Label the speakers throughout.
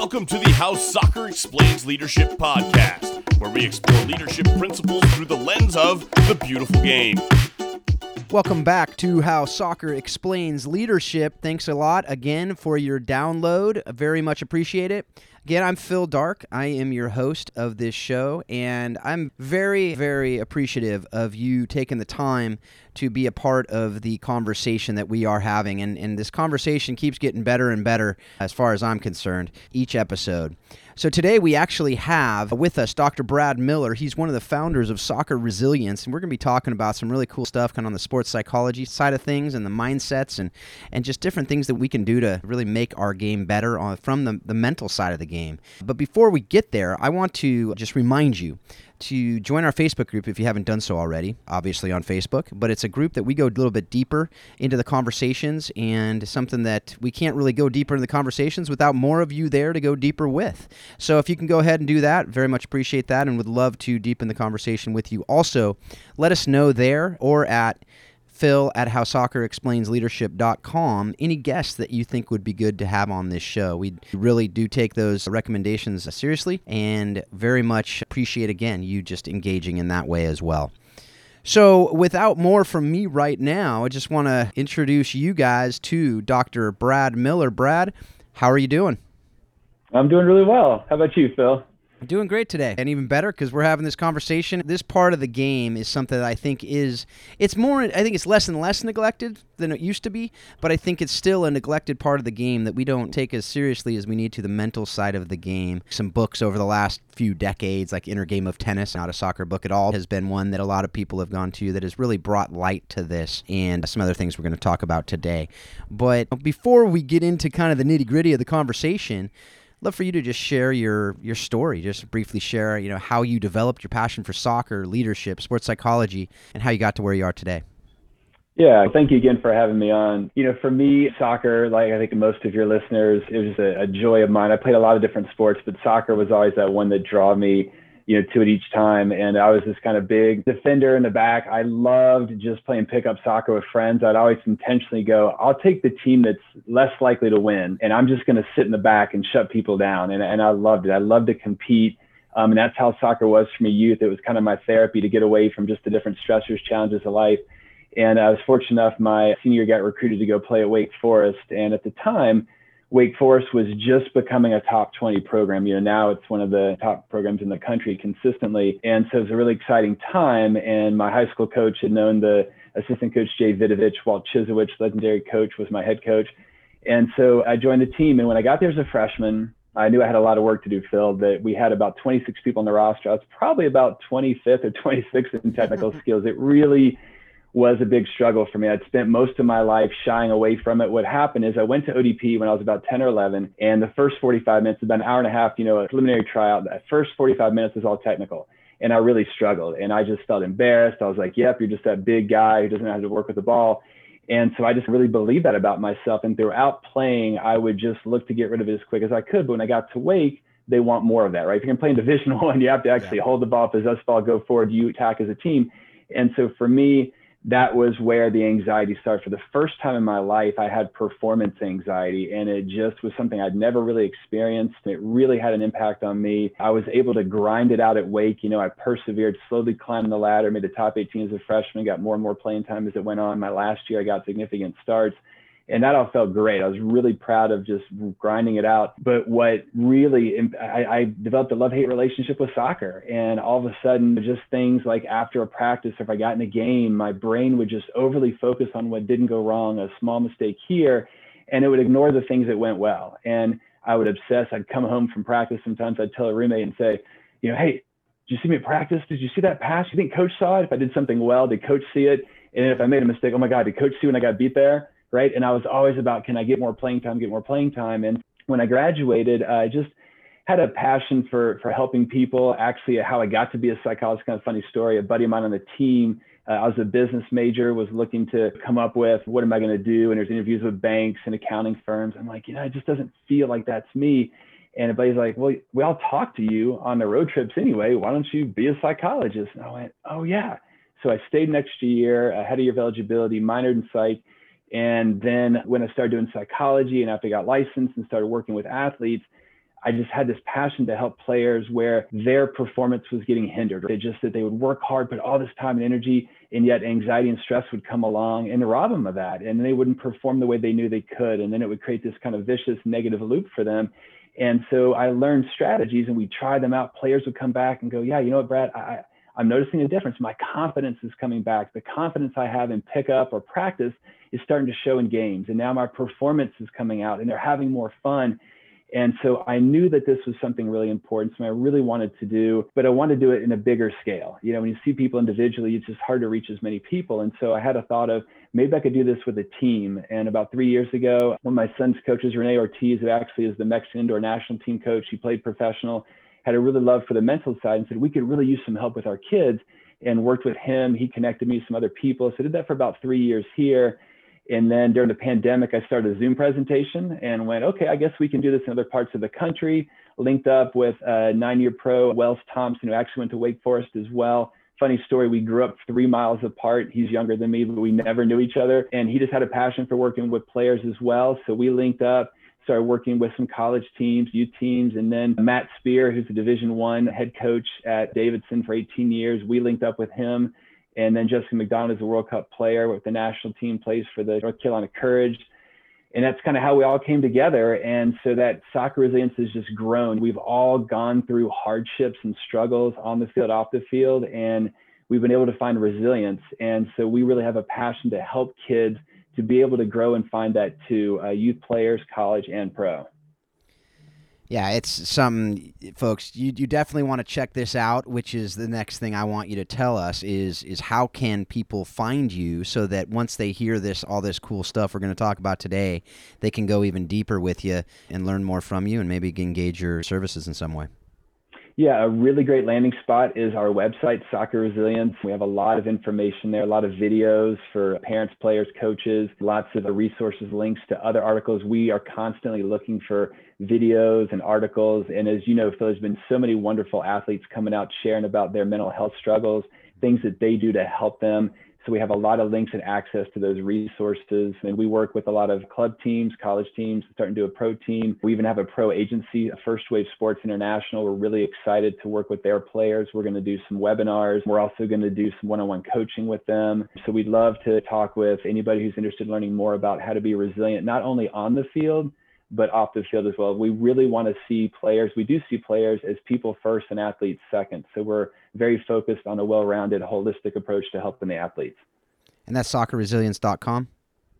Speaker 1: Welcome to the How Soccer Explains Leadership podcast, where we explore leadership principles through the lens of the beautiful game.
Speaker 2: Welcome back to How Soccer Explains Leadership. Thanks a lot again for your download. Very much appreciate it. Again, I'm Phil Dark. I am your host of this show, and I'm very, very appreciative of you taking the time to be a part of the conversation that we are having. And, and this conversation keeps getting better and better as far as I'm concerned each episode. So today we actually have with us Dr. Brad Miller. He's one of the founders of Soccer Resilience, and we're going to be talking about some really cool stuff kind of on the sports psychology side of things and the mindsets and, and just different things that we can do to really make our game better on, from the, the mental side of the game. But before we get there, I want to just remind you to join our Facebook group if you haven't done so already, obviously on Facebook. But it's a group that we go a little bit deeper into the conversations and something that we can't really go deeper into the conversations without more of you there to go deeper with. So if you can go ahead and do that, very much appreciate that and would love to deepen the conversation with you. Also, let us know there or at phil at howsoccerexplainsleadership.com any guests that you think would be good to have on this show. We really do take those recommendations seriously and very much appreciate, again, you just engaging in that way as well. So, without more from me right now, I just want to introduce you guys to Dr. Brad Miller. Brad, how are you doing?
Speaker 3: I'm doing really well. How about you, Phil?
Speaker 2: Doing great today, and even better because we're having this conversation. This part of the game is something that I think is it's more. I think it's less and less neglected than it used to be, but I think it's still a neglected part of the game that we don't take as seriously as we need to. The mental side of the game. Some books over the last few decades, like Inner Game of Tennis, not a soccer book at all, has been one that a lot of people have gone to that has really brought light to this, and some other things we're going to talk about today. But before we get into kind of the nitty gritty of the conversation love for you to just share your your story. Just briefly share, you know, how you developed your passion for soccer, leadership, sports psychology, and how you got to where you are today.
Speaker 3: Yeah, thank you again for having me on. You know, for me, soccer, like I think most of your listeners, it was a, a joy of mine. I played a lot of different sports, but soccer was always that one that drew me you know, to it each time. And I was this kind of big defender in the back. I loved just playing pickup soccer with friends. I'd always intentionally go, I'll take the team that's less likely to win, and I'm just going to sit in the back and shut people down. And, and I loved it. I loved to compete. Um, and that's how soccer was for me youth. It was kind of my therapy to get away from just the different stressors, challenges of life. And I was fortunate enough, my senior got recruited to go play at Wake Forest. And at the time, Wake Forest was just becoming a top 20 program. You know, now it's one of the top programs in the country consistently. And so it was a really exciting time. And my high school coach had known the assistant coach, Jay Vidovich, Walt Chyzowych, legendary coach, was my head coach. And so I joined the team. And when I got there as a freshman, I knew I had a lot of work to do, Phil, that we had about 26 people on the roster. I was probably about 25th or 26th in technical skills. It really was a big struggle for me. I'd spent most of my life shying away from it. What happened is I went to ODP when I was about 10 or 11, and the first 45 minutes, about an hour and a half, you know, a preliminary tryout, the first 45 minutes was all technical. And I really struggled. And I just felt embarrassed. I was like, yep, you're just that big guy who doesn't know how to work with the ball. And so I just really believed that about myself. And throughout playing, I would just look to get rid of it as quick as I could. But when I got to Wake, they want more of that, right? If you're playing Division One, you have to actually yeah. hold the ball, possess the ball, go forward, you attack as a team. And so for me, that was where the anxiety started. For the first time in my life, I had performance anxiety, and it just was something I'd never really experienced. It really had an impact on me. I was able to grind it out at Wake. You know, I persevered, slowly climbed the ladder, made the top 18 as a freshman, got more and more playing time as it went on. My last year, I got significant starts and that all felt great. I was really proud of just grinding it out. But what really, I, I developed a love hate relationship with soccer. And all of a sudden, just things like after a practice, or if I got in a game, my brain would just overly focus on what didn't go wrong, a small mistake here, and it would ignore the things that went well. And I would obsess. I'd come home from practice. Sometimes I'd tell a roommate and say, you know, hey, did you see me at practice? Did you see that pass? You think coach saw it? If I did something well, did coach see it? And if I made a mistake, oh my God, did coach see when I got beat there? Right? And I was always about, can I get more playing time, get more playing time? And when I graduated, I just had a passion for for helping people. Actually, how I got to be a psychologist, kind of funny story. A buddy of mine on the team, uh, I was a business major, was looking to come up with what am I going to do? And there's interviews with banks and accounting firms. I'm like, you know, it just doesn't feel like that's me. And buddy's like, well, we all talk to you on the road trips anyway. Why don't you be a psychologist? And I went, oh yeah. So I stayed next year, ahead of your eligibility, minored in psych and then when I started doing psychology and after I got licensed and started working with athletes, I just had this passion to help players where their performance was getting hindered. They just that they would work hard, put all this time and energy, and yet anxiety and stress would come along and rob them of that. And they wouldn't perform the way they knew they could. And then it would create this kind of vicious negative loop for them. And so I learned strategies and we tried them out. Players would come back and go, Yeah, you know what, Brad, I, I'm noticing a difference. My confidence is coming back. The confidence I have in pickup or practice is starting to show in games. And now my performance is coming out and they're having more fun. And so I knew that this was something really important, something I really wanted to do, but I wanted to do it in a bigger scale. You know, when you see people individually, it's just hard to reach as many people. And so I had a thought of maybe I could do this with a team. And about three years ago, one of my son's coaches, Rene Ortiz, who actually is the Mexican indoor national team coach, he played professional, had a really love for the mental side and said, we could really use some help with our kids and worked with him. He connected me to some other people. So I did that for about three years here. And then during the pandemic, I started a Zoom presentation and went, okay, I guess we can do this in other parts of the country. Linked up with a nine year pro, Wells Thompson, who actually went to Wake Forest as well. Funny story, we grew up three miles apart. He's younger than me, but we never knew each other. And he just had a passion for working with players as well. So we linked up started working with some college teams, youth teams, and then Matt Spear, who's the Division One head coach at Davidson for 18 years. We linked up with him and then Jessica McDonald is a World Cup player with the national team, plays for the North Carolina Courage. And that's kind of how we all came together. And so that soccer resilience has just grown. We've all gone through hardships and struggles on the field, off the field, and we've been able to find resilience. And so we really have a passion to help kids to be able to grow and find that to uh, youth players, college, and pro.
Speaker 2: Yeah, it's some folks. You you definitely want to check this out. Which is the next thing I want you to tell us is is how can people find you so that once they hear this all this cool stuff we're going to talk about today, they can go even deeper with you and learn more from you and maybe engage your services in some way.
Speaker 3: Yeah, a really great landing spot is our website, Soccer Resilience. We have a lot of information there, a lot of videos for parents, players, coaches, lots of resources, links to other articles. We are constantly looking for videos and articles. And as you know, there's been so many wonderful athletes coming out sharing about their mental health struggles, things that they do to help them. So we have a lot of links and access to those resources. And we work with a lot of club teams, college teams, starting to do a pro team. We even have a pro agency, First Wave Sports International. We're really excited to work with their players. We're going to do some webinars. We're also going to do some one-on-one coaching with them. So we'd love to talk with anybody who's interested in learning more about how to be resilient, not only on the field, but off the field as well. We really want to see players, we do see players as people first and athletes second. So we're very focused on a well rounded, holistic approach to helping the athletes.
Speaker 2: And that's soccerresilience.com?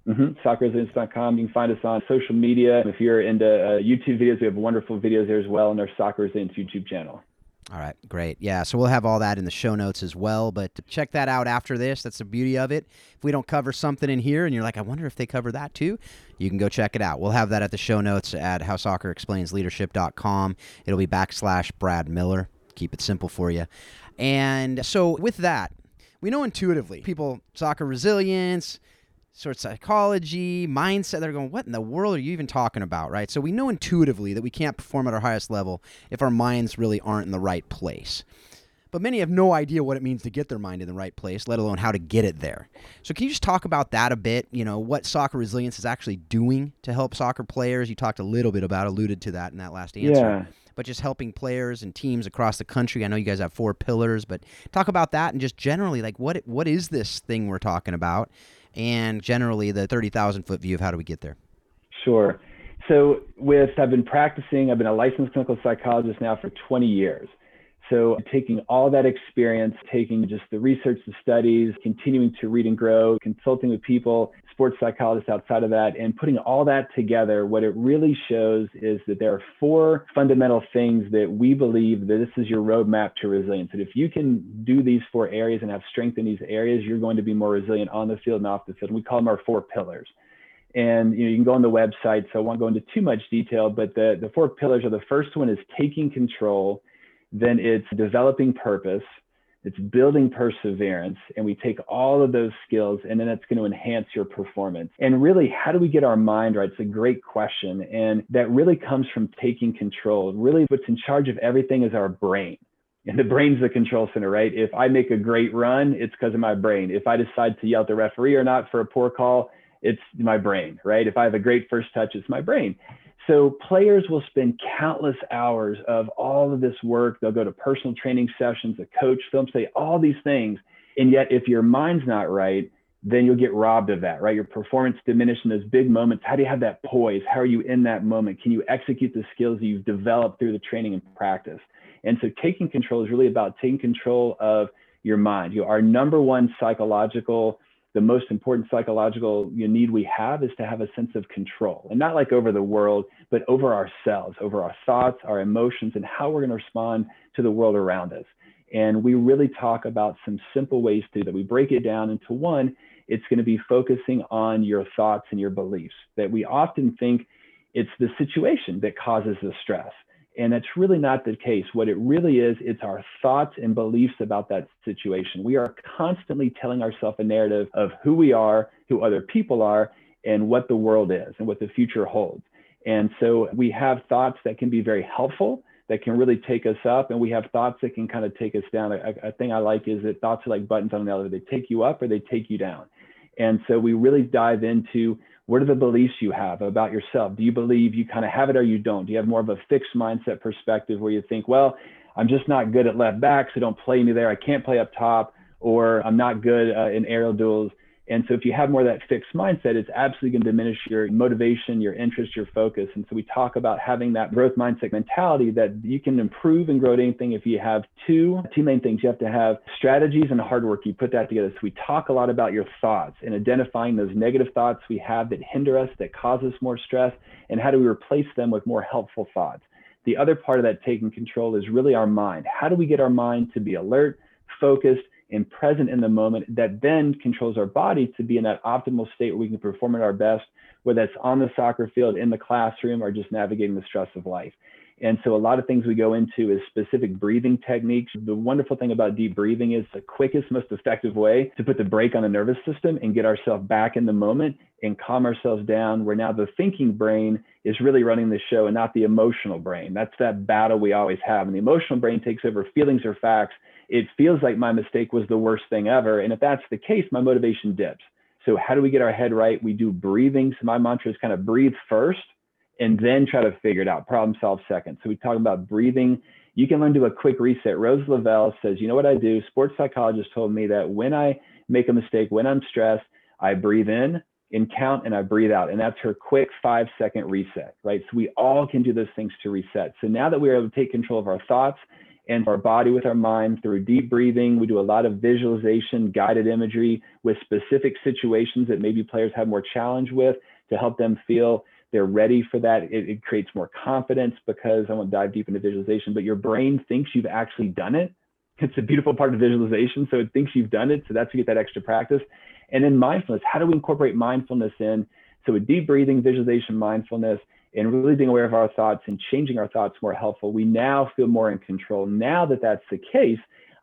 Speaker 3: Mm-hmm. Soccerresilience.com. You can find us on social media. If you're into uh, YouTube videos, we have wonderful videos there as well on our Soccer Resilience YouTube channel.
Speaker 2: All right, great. Yeah, so we'll have all that in the show notes as well. But check that out after this. That's the beauty of it. If we don't cover something in here and you're like, I wonder if they cover that too, you can go check it out. We'll have that at the show notes at howsoccerexplainsleadership.com. It'll be backslash Brad Miller. Keep it simple for you. And so with that, we know intuitively people, soccer resilience, sort of psychology, mindset. They're going, what in the world are you even talking about, right? So we know intuitively that we can't perform at our highest level if our minds really aren't in the right place. But many have no idea what it means to get their mind in the right place, let alone how to get it there. So can you just talk about that a bit? You know, what soccer resilience is actually doing to help soccer players? You talked a little bit about, alluded to that in that last answer.
Speaker 3: Yeah.
Speaker 2: But just helping players and teams across the country. I know you guys have four pillars, but talk about that and just generally, like, what what is this thing we're talking about? And generally the 30,000 foot view of how do we get there?
Speaker 3: Sure. So, with I've been practicing, I've been a licensed clinical psychologist now for 20 years. So, taking all that experience, taking just the research, the studies, continuing to read and grow, consulting with people, sports psychologists outside of that, and putting all that together, what it really shows is that there are four fundamental things that we believe that this is your roadmap to resilience. That if you can do these four areas and have strength in these areas, you're going to be more resilient on the field and off the field. And we call them our four pillars. And you know, you can go on the website, so I won't go into too much detail, but the, the four pillars are the first one is taking control then it's developing purpose, it's building perseverance, and we take all of those skills and then it's going to enhance your performance. And really, how do we get our mind right? It's a great question. And that really comes from taking control. Really, what's in charge of everything is our brain. And the brain's the control center, right? If I make a great run, it's because of my brain. If I decide to yell at the referee or not for a poor call, it's my brain, right? If I have a great first touch, it's my brain. So players will spend countless hours of all of this work. They'll go to personal training sessions, a coach, film say all these things. And yet, if your mind's not right, then you'll get robbed of that, right? Your performance diminished in those big moments. How do you have that poise? How are you in that moment? Can you execute the skills you've developed through the training and practice? And so taking control is really about taking control of your mind. You know, our number one psychological the most important psychological need we have is to have a sense of control. And not like over the world but over ourselves over our thoughts our emotions and how we're going to respond to the world around us. And we really talk about some simple ways to that. We break it down into one it's going to be focusing on your thoughts and your beliefs that we often think it's the situation that causes the stress and that's really not the case. What it really is, it's our thoughts and beliefs about that situation. We are constantly telling ourselves a narrative of who we are, who other people are, and what the world is and what the future holds. And so we have thoughts that can be very helpful, that can really take us up, and we have thoughts that can kind of take us down. A, a thing I like is that thoughts are like buttons on an elevator, they take you up or they take you down. And so we really dive into what are the beliefs you have about yourself? Do you believe you kind of have it or you don't? Do you have more of a fixed mindset perspective where you think, well, I'm just not good at left back, so don't play me there. I can't play up top, or I'm not good uh, in aerial duels. And so if you have more of that fixed mindset, it's absolutely going to diminish your motivation, your interest, your focus. And so we talk about having that growth mindset mentality that you can improve and grow at anything if you have two, two main things. You have to have strategies and hard work. You put that together. So we talk a lot about your thoughts and identifying those negative thoughts we have that hinder us, that cause us more stress, and how do we replace them with more helpful thoughts. The other part of that taking control is really our mind. How do we get our mind to be alert, focused, and present in the moment that then controls our body to be in that optimal state where we can perform at our best, whether that's on the soccer field, in the classroom, or just navigating the stress of life. And so a lot of things we go into is specific breathing techniques. The wonderful thing about deep breathing is the quickest, most effective way to put the brake on the nervous system and get ourselves back in the moment and calm ourselves down where now the thinking brain is really running the show and not the emotional brain. That's that battle we always have. And the emotional brain takes over feelings or facts it feels like my mistake was the worst thing ever. And if that's the case, my motivation dips. So, how do we get our head right? We do breathing. So, my mantra is kind of breathe first and then try to figure it out, problem solve second. So, we talk about breathing. You can learn to do a quick reset. Rose Lavelle says, You know what I do? Sports psychologist told me that when I make a mistake, when I'm stressed, I breathe in and count and I breathe out. And that's her quick five second reset, right? So, we all can do those things to reset. So, now that we're able to take control of our thoughts, and our body with our mind through deep breathing. We do a lot of visualization, guided imagery with specific situations that maybe players have more challenge with to help them feel they're ready for that. It, it creates more confidence because I won't dive deep into visualization, but your brain thinks you've actually done it. It's a beautiful part of visualization. So it thinks you've done it. So that's to get that extra practice. And then mindfulness. How do we incorporate mindfulness in? So with deep breathing, visualization, mindfulness, and really being aware of our thoughts and changing our thoughts more helpful, we now feel more in control. Now that that's the case,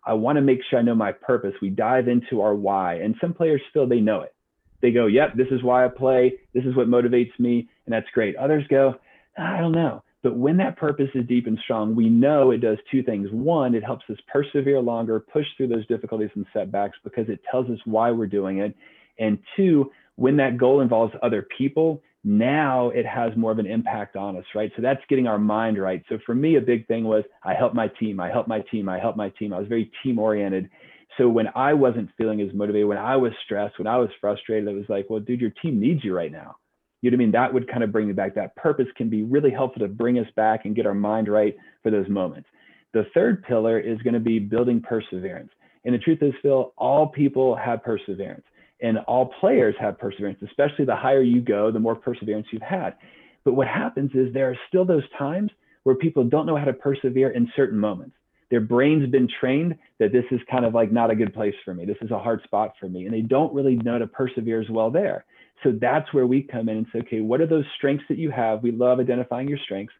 Speaker 3: I want to make sure I know my purpose. We dive into our why. And some players feel they know it. They go, yep, this is why I play. This is what motivates me. And that's great. Others go, ah, I don't know. But when that purpose is deep and strong, we know it does two things. One, it helps us persevere longer, push through those difficulties and setbacks because it tells us why we're doing it. And two, when that goal involves other people, now it has more of an impact on us, right? So that's getting our mind right. So for me, a big thing was I help my team, I help my team, I help my team. I was very team oriented. So when I wasn't feeling as motivated, when I was stressed, when I was frustrated, it was like, well, dude, your team needs you right now. You know what I mean? That would kind of bring me back. That purpose can be really helpful to bring us back and get our mind right for those moments. The third pillar is going to be building perseverance. And the truth is, Phil, all people have perseverance and all players have perseverance, especially the higher you go, the more perseverance you've had. But what happens is there are still those times where people don't know how to persevere in certain moments. Their brain's been trained that this is kind of like not a good place for me. This is a hard spot for me. And they don't really know to persevere as well there. So that's where we come in and say, okay, what are those strengths that you have? We love identifying your strengths.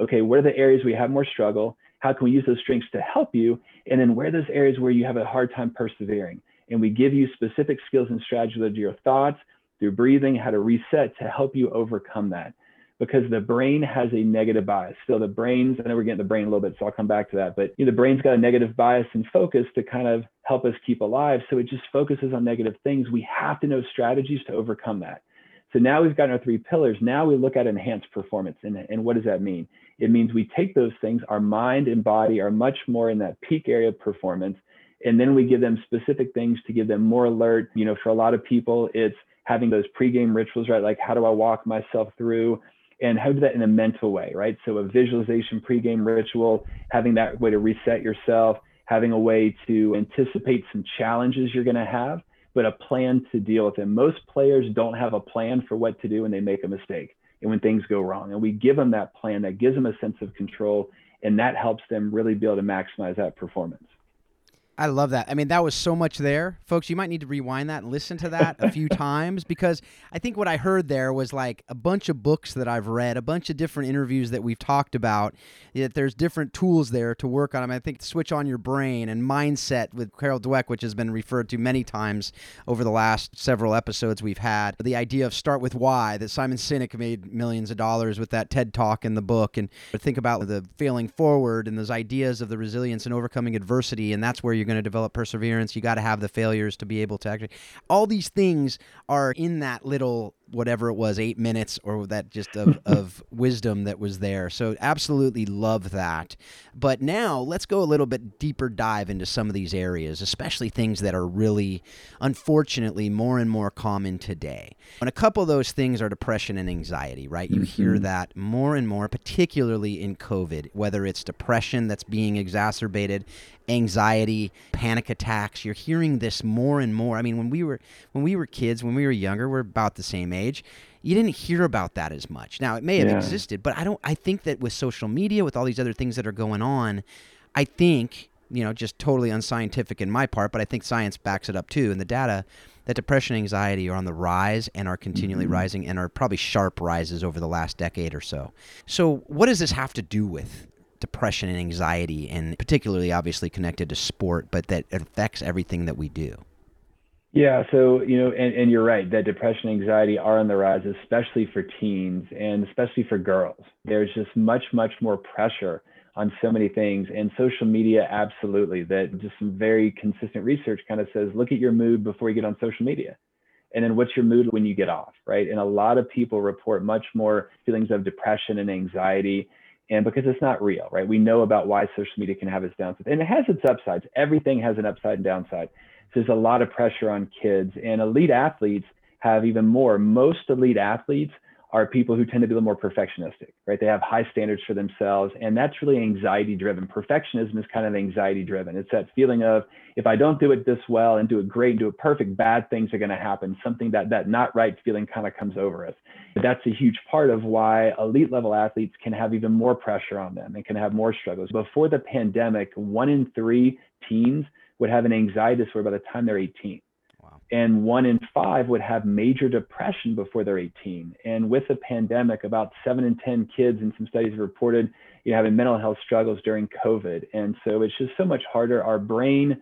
Speaker 3: Okay, what are the areas we have more struggle? How can we use those strengths to help you? And then where are those areas where you have a hard time persevering? And we give you specific skills and strategies to your thoughts through breathing, how to reset to help you overcome that. Because the brain has a negative bias. So the brain's, I know we're getting the brain a little bit, so I'll come back to that. But you know, the brain's got a negative bias and focus to kind of help us keep alive. So it just focuses on negative things. We have to know strategies to overcome that. So now we've got our three pillars. Now we look at enhanced performance. And, and what does that mean? It means we take those things, our mind and body are much more in that peak area of performance. And then we give them specific things to give them more alert. You know, for a lot of people, it's having those pregame rituals, right? Like, how do I walk myself through? And how do that in a mental way, right? So, a visualization pregame ritual, having that way to reset yourself, having a way to anticipate some challenges you're going to have but a plan to deal with them. Most players don't have a plan for what to do when they make a mistake and when things go wrong. And we give them that plan that gives them a sense of control, and that helps them really be able to maximize that performance.
Speaker 2: I love that. I mean, that was so much there. Folks, you might need to rewind that and listen to that a few times because I think what I heard there was like a bunch of books that I've read, a bunch of different interviews that we've talked about, that there's different tools there to work on. I, mean, I think Switch on Your Brain and Mindset with Carol Dweck, which has been referred to many times over the last several episodes we've had. The idea of start with why that Simon Sinek made millions of dollars with that TED talk in the book. And think about the failing forward and those ideas of the resilience and overcoming adversity. And that's where you're going to develop perseverance. You got to have the failures to be able to actually. All these things are in that little whatever it was, eight minutes or that just of, of wisdom that was there. So absolutely love that. But now let's go a little bit deeper dive into some of these areas, especially things that are really, unfortunately, more and more common today. And a couple of those things are depression and anxiety, right? You mm-hmm. hear that more and more, particularly in COVID, whether it's depression that's being exacerbated anxiety, panic attacks. You're hearing this more and more. I mean, when we were when we were kids, when we were younger, we're about the same age. You didn't hear about that as much. Now, it may have yeah. existed, but I don't I think that with social media, with all these other things that are going on, I think, you know, just totally unscientific in my part, but I think science backs it up too and the data that depression and anxiety are on the rise and are continually mm-hmm. rising and are probably sharp rises over the last decade or so. So, what does this have to do with depression and anxiety, and particularly obviously connected to sport, but that affects everything that we do.
Speaker 3: Yeah, so you know, and, and you're right that depression and anxiety are on the rise, especially for teens and especially for girls. There's just much, much more pressure on so many things. And social media, absolutely, that just some very consistent research kind of says look at your mood before you get on social media. And then what's your mood when you get off, right? And a lot of people report much more feelings of depression and anxiety and because it's not real, right? We know about why social media can have its downsides, and it has its upsides. Everything has an upside and downside. There's a lot of pressure on kids, and elite athletes have even more. Most elite athletes are people who tend to be a little more perfectionistic, right? They have high standards for themselves, and that's really anxiety driven. Perfectionism is kind of anxiety driven. It's that feeling of if I don't do it this well and do it great and do it perfect, bad things are going to happen. Something that that not right feeling kind of comes over us. But that's a huge part of why elite level athletes can have even more pressure on them and can have more struggles. Before the pandemic, one in three teens would have an anxiety disorder by the time they're 18 and one in five would have major depression before they're 18. And with the pandemic, about seven in 10 kids in some studies have reported you know, having mental health struggles during COVID. And so it's just so much harder. Our brain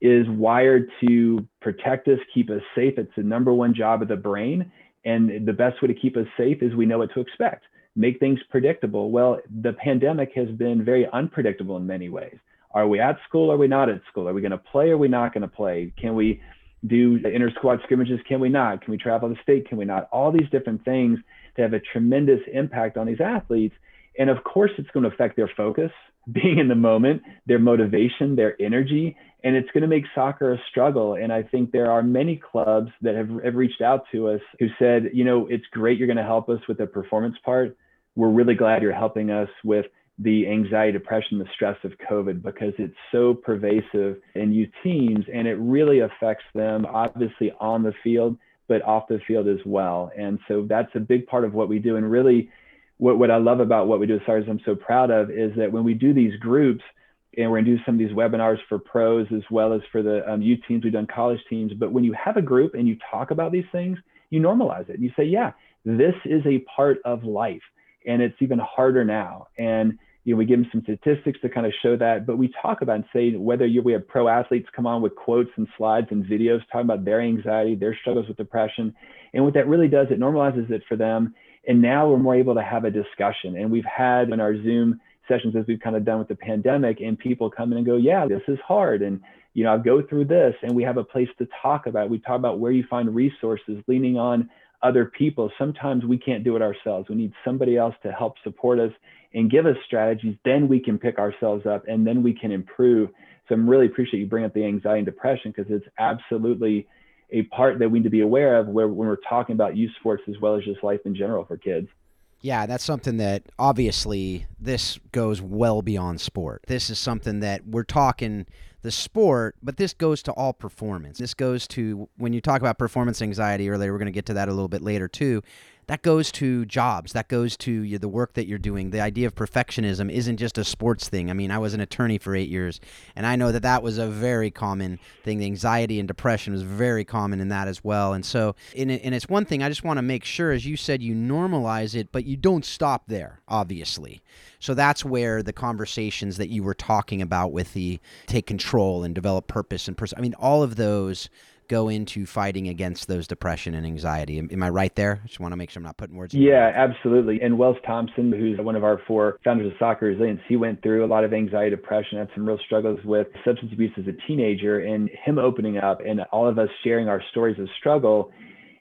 Speaker 3: is wired to protect us, keep us safe. It's the number one job of the brain. And the best way to keep us safe is we know what to expect, make things predictable. Well, the pandemic has been very unpredictable in many ways. Are we at school? Are we not at school? Are we going to play? Are we not going to play? Can we do inter squad scrimmages? Can we not? Can we travel the state? Can we not? All these different things that have a tremendous impact on these athletes. And of course, it's going to affect their focus, being in the moment, their motivation, their energy, and it's going to make soccer a struggle. And I think there are many clubs that have, have reached out to us who said, you know, it's great you're going to help us with the performance part. We're really glad you're helping us with the anxiety, depression, the stress of COVID because it's so pervasive in youth teams and it really affects them, obviously, on the field, but off the field as well. And so that's a big part of what we do. And really, what, what I love about what we do as SARS, I'm so proud of, is that when we do these groups, and we're going to do some of these webinars for pros as well as for the um, youth teams. We've done college teams. But when you have a group and you talk about these things, you normalize it. and You say, yeah, this is a part of life and it's even harder now. And you know, we give them some statistics to kind of show that, but we talk about and say whether you, we have pro athletes come on with quotes and slides and videos talking about their anxiety, their struggles with depression, and what that really does, it normalizes it for them. And now we're more able to have a discussion. And we've had in our Zoom sessions as we've kind of done with the pandemic, and people come in and go, "Yeah, this is hard," and you know, I go through this, and we have a place to talk about. We talk about where you find resources, leaning on other people. Sometimes we can't do it ourselves. We need somebody else to help support us and give us strategies. Then we can pick ourselves up and then we can improve. So I'm really appreciate you bring up the anxiety and depression because it's absolutely a part that we need to be aware of where, when we're talking about youth sports as well as just life in general for kids.
Speaker 2: Yeah, that's something that obviously this goes well beyond sport. This is something that we're talking the sport, but this goes to all performance. This goes to when you talk about performance anxiety earlier, we're going to get to that a little bit later too that goes to jobs that goes to the work that you're doing. The idea of perfectionism isn't just a sports thing. I mean i was an attorney for eight years and i know that that was a very common thing. The anxiety and depression was very common in that as well. And so and, and it's one thing i just want to make sure as you said you normalize it but you don't stop there obviously. So that's where the conversations that you were talking about with the take control and develop purpose and pers- i mean all of those go into fighting against those depression and anxiety. Am, am I right there? I just want to make sure I'm not putting words.
Speaker 3: Yeah, absolutely. And Wells Thompson, who's one of our four founders of Soccer Resilience, he went through a lot of anxiety, depression, had some real struggles with substance abuse as a teenager, and him opening up and all of us sharing our stories of struggle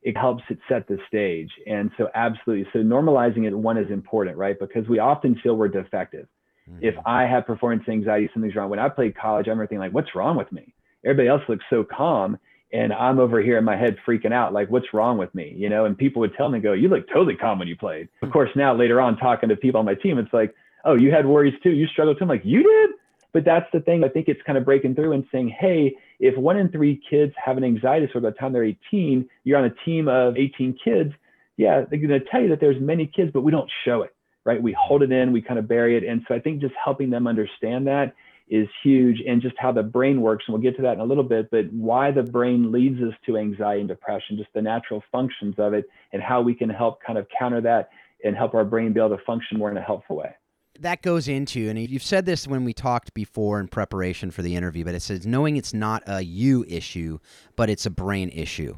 Speaker 3: it helps it set the stage. And so, absolutely. So, normalizing it, one is important, right? Because we often feel we're defective. Mm-hmm. If I have performance anxiety, something's wrong. When I played college, I remember thinking, like, what's wrong with me? Everybody else looks so calm and I'm over here in my head freaking out, like, what's wrong with me? You know, and people would tell me, go, you look totally calm when you played. Of course, now later on, talking to people on my team, it's like, oh, you had worries too. You struggled too. I'm like, you did? But that's the thing. I think it's kind of breaking through and saying, hey, if one in three kids have an anxiety disorder by the time they're 18, you're on a team of 18 kids. Yeah, they're going to tell you that there's many kids, but we don't show it, right? We hold it in, we kind of bury it. And so I think just helping them understand that is huge and just how the brain works. And we'll get to that in a little bit, but why the brain leads us to anxiety and depression, just the natural functions of it, and how we can help kind of counter that and help our brain be able to function more in a helpful way.
Speaker 2: That goes into, and you've said this when we talked before in preparation for the interview, but it says knowing it's not a you issue, but it's a brain issue.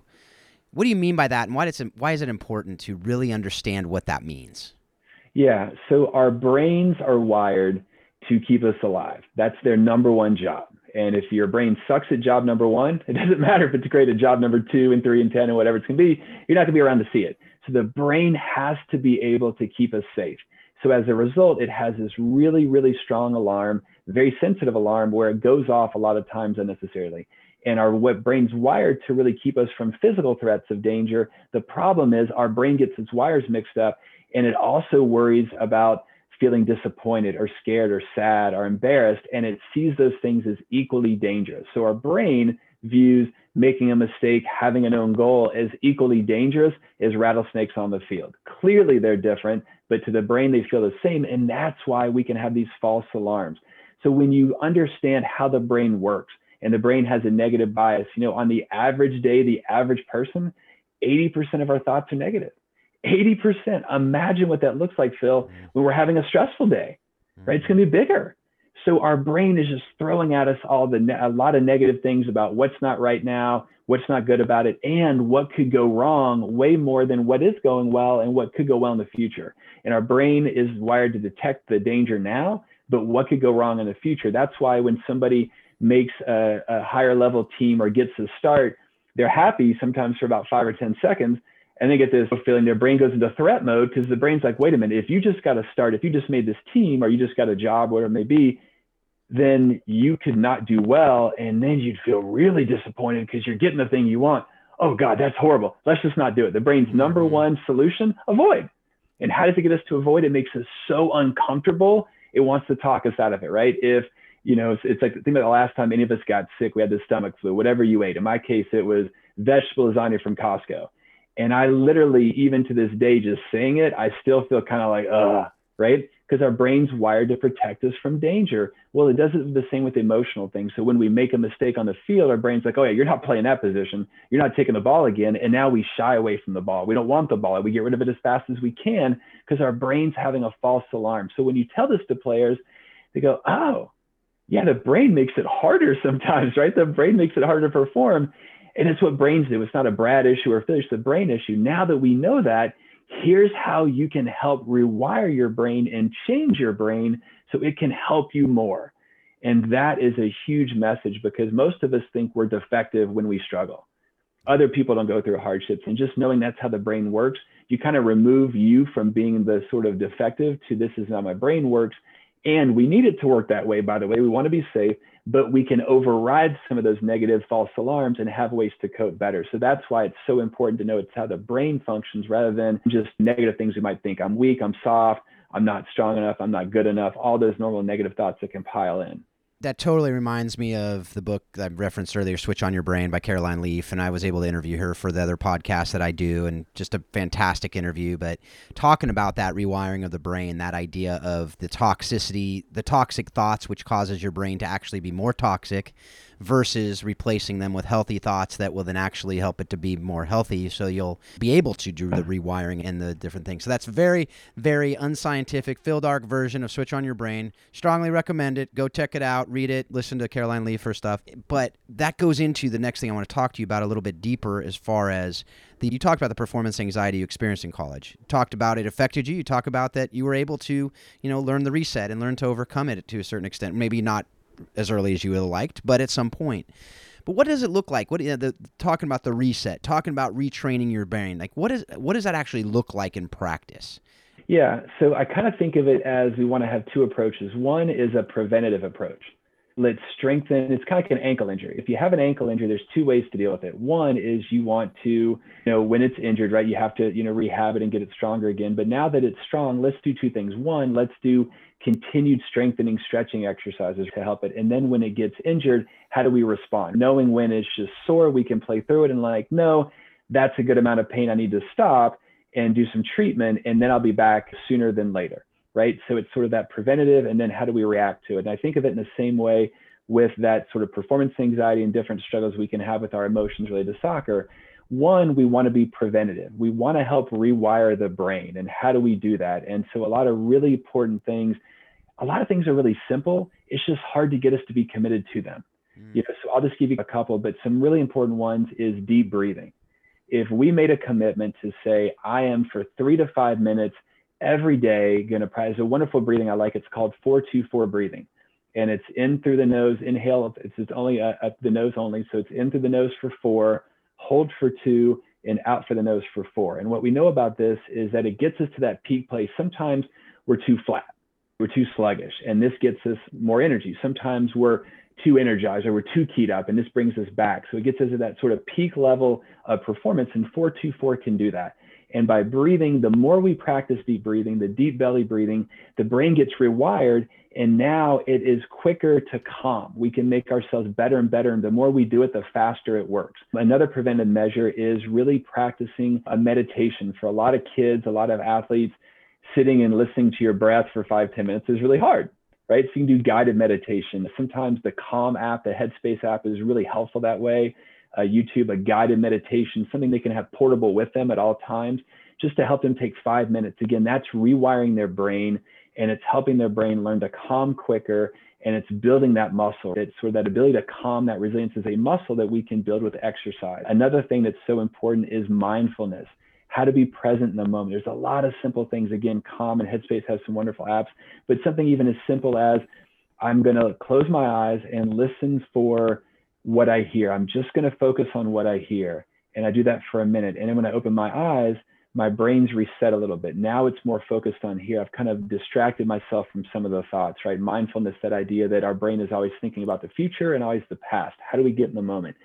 Speaker 2: What do you mean by that, and why, why is it important to really understand what that means?
Speaker 3: Yeah, so our brains are wired to keep us alive. That's their number one job. And if your brain sucks at job number one, it doesn't matter if it's great at job number two and three and 10 and whatever it's going to be, you're not going to be around to see it. So the brain has to be able to keep us safe. So as a result, it has this really, really strong alarm, very sensitive alarm where it goes off a lot of times unnecessarily. And our brain's wired to really keep us from physical threats of danger. The problem is our brain gets its wires mixed up and it also worries about feeling disappointed or scared or sad or embarrassed, and it sees those things as equally dangerous. So our brain views making a mistake, having a known goal as equally dangerous as rattlesnakes on the field. Clearly they're different, but to the brain they feel the same, and that's why we can have these false alarms. So when you understand how the brain works, and the brain has a negative bias, you know, on the average day, the average person, 80% of our thoughts are negative. 80%. Imagine what that looks like, Phil, mm-hmm. when we're having a stressful day, right? It's going to be bigger. So our brain is just throwing at us all the ne- a lot of negative things about what's not right now, what's not good about it, and what could go wrong way more than what is going well and what could go well in the future. And our brain is wired to detect the danger now, but what could go wrong in the future. That's why when somebody makes a, a higher level team or gets a start, they're happy sometimes for about five or 10 seconds and they get this feeling their brain goes into threat mode because the brain's like, wait a minute, if you just got to start, if you just made this team or you just got a job, whatever it may be, then you could not do well. And then you'd feel really disappointed because you're getting the thing you want. Oh God, that's horrible. Let's just not do it. The brain's number mm-hmm. one solution, avoid. And how does it get us to avoid? It makes us so uncomfortable. It wants to talk us out of it, right? If, you know, it's, it's like, think about the last time any of us got sick, we had the stomach flu, whatever you ate. In my case, it was vegetable lasagna from Costco and I literally, even to this day, just saying it, I still feel kind of like, uh, right? Because our brain's wired to protect us from danger. Well, it does it the same with emotional things. So when we make a mistake on the field, our brain's like, oh, yeah, you're not playing that position. You're not taking the ball again. And now we shy away from the ball. We don't want the ball. We get rid of it as fast as we can because our brain's having a false alarm. So when you tell this to players, they go, oh, yeah, the brain makes it harder sometimes, right? The brain makes it harder to perform. And it's what brains do. It's not a Brad issue or Phil, it's a brain issue. Now that we know that, here's how you can help rewire your brain and change your brain so it can help you more. And that is a huge message because most of us think we're defective when we struggle. other people don't go through hardships. And just knowing that's how the brain works, you kind of remove you from being the sort of defective to this is how my brain works. And we need it to work that way, by the way. We want to be safe, but we can override some of those negative false alarms and have ways to cope better. So that's why it's so important to know it's how the brain functions rather than just negative things we might think. I'm weak, I'm soft, I'm not strong enough, I'm not good enough, all those normal negative thoughts that can pile in
Speaker 2: that totally reminds me of the book that I referenced earlier, Switch on Your Brain by Caroline Leaf. And I was able to interview her for the other podcast that I do, and just a fantastic interview. But talking about that rewiring of the brain, that idea of the toxicity, the toxic thoughts, which causes your brain to actually be more toxic, versus replacing them with healthy thoughts that will then actually help it to be more healthy. So you'll be able to do the uh-huh. rewiring and the different things. So that's very, very unscientific, Phil Dark version of Switch on Your Brain. Strongly recommend it. Go check it out, read it, listen to Caroline Leaf's stuff. But that goes into the next thing I want to talk to you about a little bit deeper as far as the, you talked about the performance anxiety you experienced in college. You talked about it affected you. You talk about that you were able to, you know, learn the reset and learn to overcome it to a certain extent. Maybe not as early as you would have liked, but at some point. But what does it look like? What you know, the, talking about the reset, talking about retraining your brain, like what is what does that actually look like in practice?
Speaker 3: Yeah, so I kind of think of it as we want to have two approaches. One is a preventative approach. Let's strengthen. It's kind of like an ankle injury. If you have an ankle injury, there's two ways to deal with it. One is you want to, you know, when it's injured, right? You have to, you know, rehab it and get it stronger again. But now that it's strong, let's do two things. One, let's do continued strengthening stretching exercises to help it. And then when it gets injured, how do we respond? Knowing when it's just sore, we can play through it and like, no, that's a good amount of pain. I need to stop and do some treatment, and then I'll be back sooner than later. Right. So it's sort of that preventative, and then how do we react to it? And I think of it in the same way with that sort of performance anxiety and different struggles we can have with our emotions related to soccer. One, we want to be preventative. We want to help rewire the brain. And how do we do that? And so, a lot of really important things a lot of things are really simple. It's just hard to get us to be committed to them. Mm. You know, so I'll just give you a couple, but some really important ones is deep breathing. If we made a commitment to say, I am for three to five minutes every day going to practice a wonderful breathing I like, it's called 424 breathing. And it's in through the nose, inhale, it's, it's only uh, the nose only. So it's in through the nose for four, hold for two, and out for the nose for four. And what we know about this is that it gets us to that peak place. Sometimes we're too flat we're too sluggish and this gets us more energy sometimes we're too energized or we're too keyed up and this brings us back so it gets us to that sort of peak level of performance and 424 can do that and by breathing the more we practice deep breathing the deep belly breathing the brain gets rewired and now it is quicker to calm we can make ourselves better and better and the more we do it the faster it works another preventive measure is really practicing a meditation for a lot of kids a lot of athletes sitting and listening to your breath for five ten minutes is really hard, right? So you can do guided meditation. Sometimes the Calm app, the Headspace app is really helpful that way. Uh, YouTube, a guided meditation, something they can have portable with them at all times, just to help them take five minutes. Again, that's rewiring their brain and it's helping their brain learn to calm quicker and it's building that muscle. It's sort of that ability to calm that resilience is a muscle that we can build with exercise. Another thing that's so important is mindfulness how to be present in the moment. There's a lot of simple things. Again, Calm and Headspace has some wonderful apps, but something even as simple as I'm going to close my eyes and listen for what I hear. I'm just going to focus on what I hear. And I do that for a minute. And then when I open my eyes, my brain's reset a little bit. Now it's more focused on here. I've kind of distracted myself from some of the thoughts, right? Mindfulness, that idea that our brain is always thinking about the future and always the past. How do we get in the moment?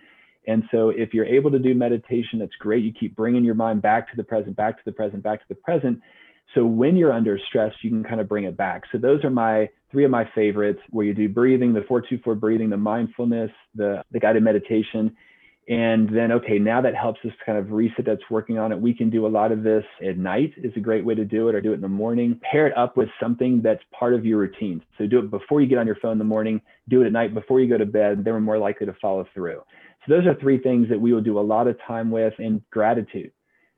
Speaker 3: And so if you're able to do meditation, that's great. You keep bringing your mind back to the present, back to the present, back to the present. So when you're under stress, you can kind of bring it back. So those are my three of my favorites where you do breathing, the 424 breathing, the mindfulness, the, the guided meditation. And then, okay, now that helps us kind of reset that's working on it. We can do a lot of this at night is a great way to do it or do it in the morning. Pair it up with something that's part of your routine. So do it before you get on your phone in the morning, do it at night before you go to bed. Then we're more likely to follow through. So those are three things that we will do a lot of time with and gratitude,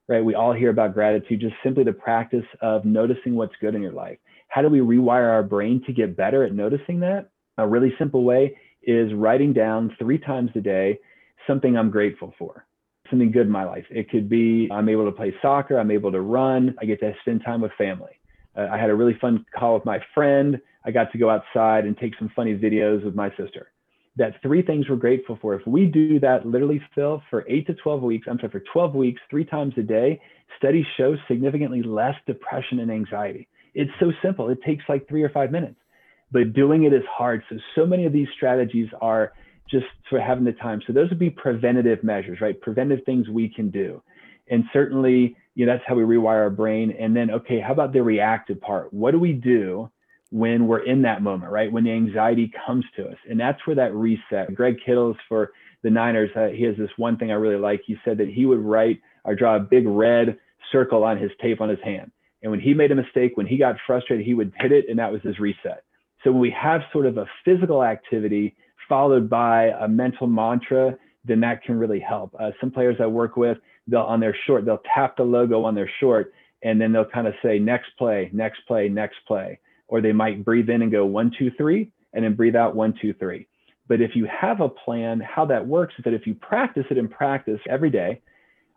Speaker 3: right? We all hear about gratitude, just simply the practice of noticing what's good in your life. How do we rewire our brain to get better at noticing that? A really simple way is writing down three times a day something I'm grateful for, something good in my life. It could be I'm able to play soccer, I'm able to run, I get to spend time with family. Uh, I had a really fun call with my friend. I got to go outside and take some funny videos with my sister that three things we're grateful for. If we do that literally, Phil, for eight to 12 weeks, I'm sorry, for 12 weeks, three times a day, studies show significantly less depression and anxiety. It's so simple. It takes like three or five minutes, but doing it is hard. So, so many of these strategies are just for having the time. So those would be preventative measures, right? Preventive things we can do. And certainly, you know, that's how we rewire our brain. And then, okay, how about the reactive part? What do we do when we're in that moment, right? When the anxiety comes to us. And that's where that reset. Greg Kittles for the Niners, uh, he has this one thing I really like. He said that he would write or draw a big red circle on his tape on his hand. And when he made a mistake, when he got frustrated, he would hit it, and that was his reset. So when we have sort of a physical activity followed by a mental mantra, then that can really help. Uh, some players I work with, they'll on their short, they'll tap the logo on their short, and then they'll kind of say next play, next play, next play or they might breathe in and go one, two, three, and then breathe out one, two, three. But if you have a plan, how that works is that if you practice it in practice every day,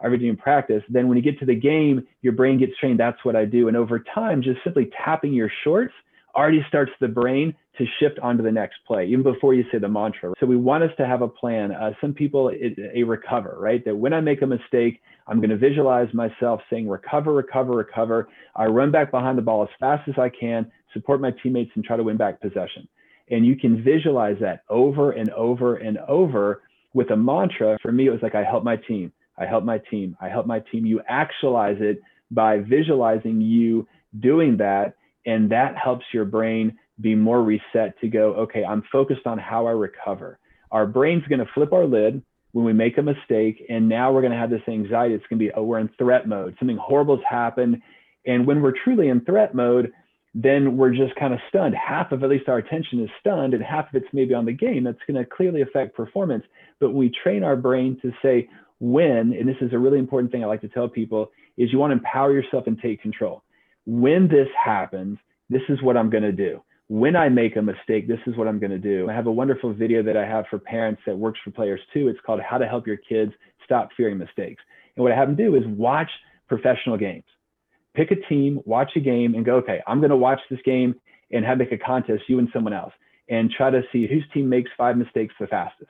Speaker 3: every day in practice, then when you get to the game, your brain gets trained. That's what I do. And over time, just simply tapping your shorts already starts the brain to shift onto the next play, even before you say the mantra. So we want us to have a plan. Uh, some people, it, a recover, right? That when I make a mistake, I'm going to visualize myself saying recover, recover, recover. I run back behind the ball as fast as I can, support my teammates, and try to win back possession. And you can visualize that over and over and over with a mantra. For me, it was like, I help my team. I help my team. I help my team. You actualize it by visualizing you doing that. And that helps your brain be more reset to go, okay, I'm focused on how I recover. Our brain's going to flip our lid when we make a mistake. And now we're going to have this anxiety. It's going to be, oh, we're in threat mode. Something horrible has happened. And when we're truly in threat mode, then we're just kind of stunned. Half of at least our attention is stunned, and half of it's maybe on the game. That's going to clearly affect performance. But we train our brain to say when, and this is a really important thing I like to tell people, is you want to empower yourself and take control. When this happens, this is what I'm going to do. When I make a mistake, this is what I'm going to do. I have a wonderful video that I have for parents that works for players too. It's called How to Help Your Kids Stop Fearing Mistakes. And what I have them do is watch professional games pick a team, watch a game, and go, okay, I'm going to watch this game and have make a contest, you and someone else, and try to see whose team makes five mistakes the fastest.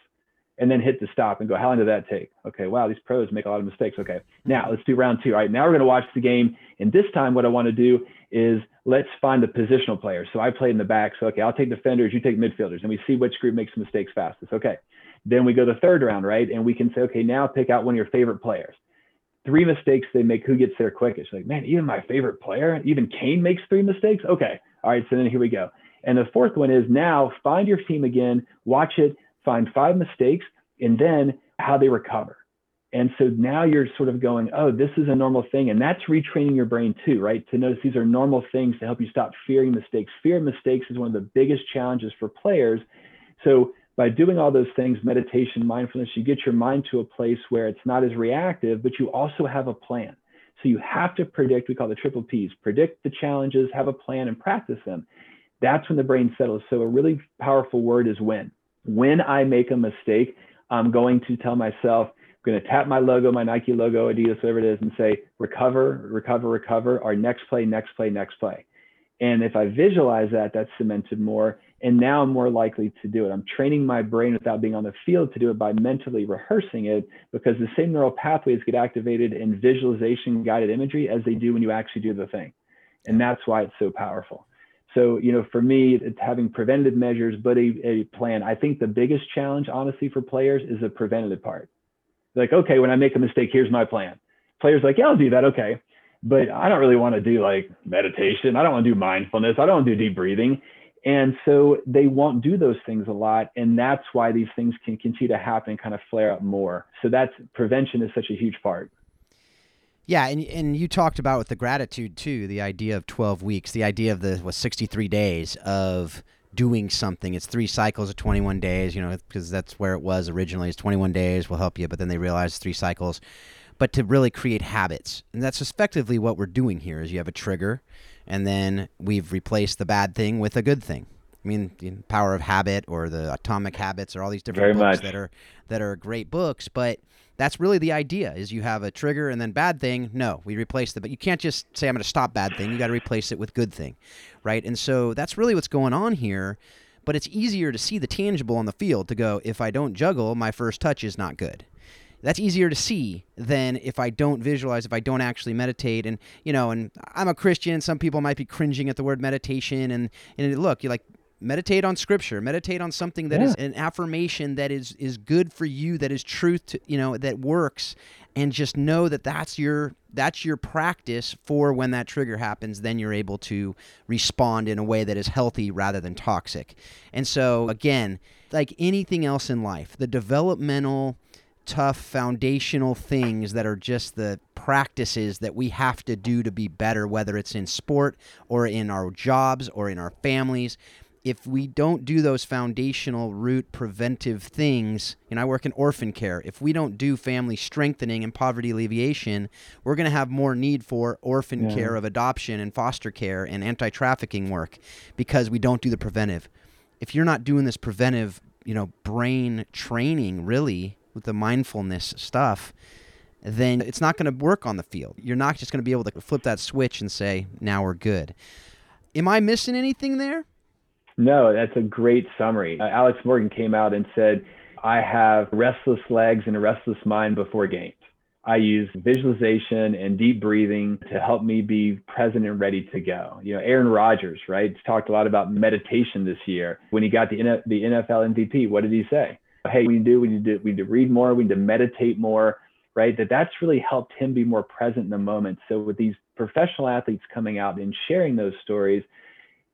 Speaker 3: And then hit the stop and go, how long did that take? Okay, wow, these pros make a lot of mistakes. Okay, now let's do round two. All right, now we're going to watch the game. And this time, what I want to do is let's find the positional players. So I played in the back. So, okay, I'll take defenders, you take midfielders, and we see which group makes mistakes fastest. Okay. Then we go the third round, right? And we can say, okay, now pick out one of your favorite players three mistakes they make, who gets there quickest? Like, man, even my favorite player, even Kane makes three mistakes. Okay. All right. So then here we go. And the fourth one is now find your team again, watch it, find five mistakes, and then how they recover. And so now you're sort of going, oh, this is a normal thing. And that's retraining your brain too, right? To notice these are normal things to help you stop fearing mistakes. Fear of mistakes is one of the biggest challenges for players. So by doing all those things, meditation, mindfulness, you get your mind to a place where it's not as reactive, but you also have a plan. So you have to predict, we call the triple P's, predict the challenges, have a plan, and practice them. That's when the brain settles. So a really powerful word is when. When I make a mistake, I'm going to tell myself, I'm going to tap my logo, my Nike logo, Adidas, whatever it is, and say, recover, recover, recover, our next play, next play, next play. And if I visualize that, that's cemented more. And now I'm more likely to do it. I'm training my brain without being on the field to do it by mentally rehearsing it because the same neural pathways get activated in visualization guided imagery as they do when you actually do the thing. And that's why it's so powerful. So, you know, for me, it's having preventative measures, but a, a plan. I think the biggest challenge, honestly, for players is the preventative part. Like, okay, when I make a mistake, here's my plan. Players like, yeah, I'll do that. Okay but I don't really want to do like meditation. I don't want to do mindfulness. I don't want to do deep breathing. And so they won't do those things a lot. And that's why these things can continue to happen kind of flare up more. So that's prevention is such a huge part.
Speaker 2: Yeah, and and you talked about with the gratitude too, the idea of 12 weeks, the idea of the what 63 days of doing something. It's three cycles of 21 days, you know, because that's where it was originally. It's 21 days will help you, but then they realized three cycles but to really create habits. And that's effectively what we're doing here is you have a trigger and then we've replaced the bad thing with a good thing. I mean, the Power of Habit or the Atomic Habits or all these different
Speaker 3: Very
Speaker 2: books
Speaker 3: much.
Speaker 2: that are that are great books, but that's really the idea is you have a trigger and then bad thing no we replace it but you can't just say i'm going to stop bad thing you got to replace it with good thing right and so that's really what's going on here but it's easier to see the tangible on the field to go, if I don't juggle, my first touch is not good. That's easier to see than if I don't visualize, if I don't actually meditate. And, you know, and I'm a Christian. Some people might be cringing at the word meditation. And, and look, you like, meditate on scripture meditate on something that
Speaker 3: Yeah.
Speaker 2: is an affirmation that is is good for you that is truth to, you know that works and just know that that's your that's your practice for when that trigger happens then you're able to respond in a way that is healthy rather than toxic and so again like anything else in life the developmental tough foundational things that are just the practices that we have to do to be better whether it's in sport or in our jobs or in our families if we don't do those foundational root preventive things, and I work in orphan care, if we don't do family strengthening and poverty alleviation, we're going to have more need for orphan
Speaker 3: Yeah.
Speaker 2: care of adoption and foster care and anti trafficking work because we don't do the preventive. If you're not doing this preventive, you know, brain training really with the mindfulness stuff, then it's not going to work on the field. You're not just going to be able to flip that switch and say, now we're good. Am I missing anything there?
Speaker 3: No, that's a great summary. Uh, Alex Morgan came out and said, I have restless legs and a restless mind before games. I use visualization and deep breathing to help me be present and ready to go. You know, Aaron Rodgers, right, has talked a lot about meditation this year. When he got the, the NFL MVP, what did he say? Hey, we need to do, we need to, we need to read more, we need to meditate more, right? That that's really helped him be more present in the moment. So with these professional athletes coming out and sharing those stories,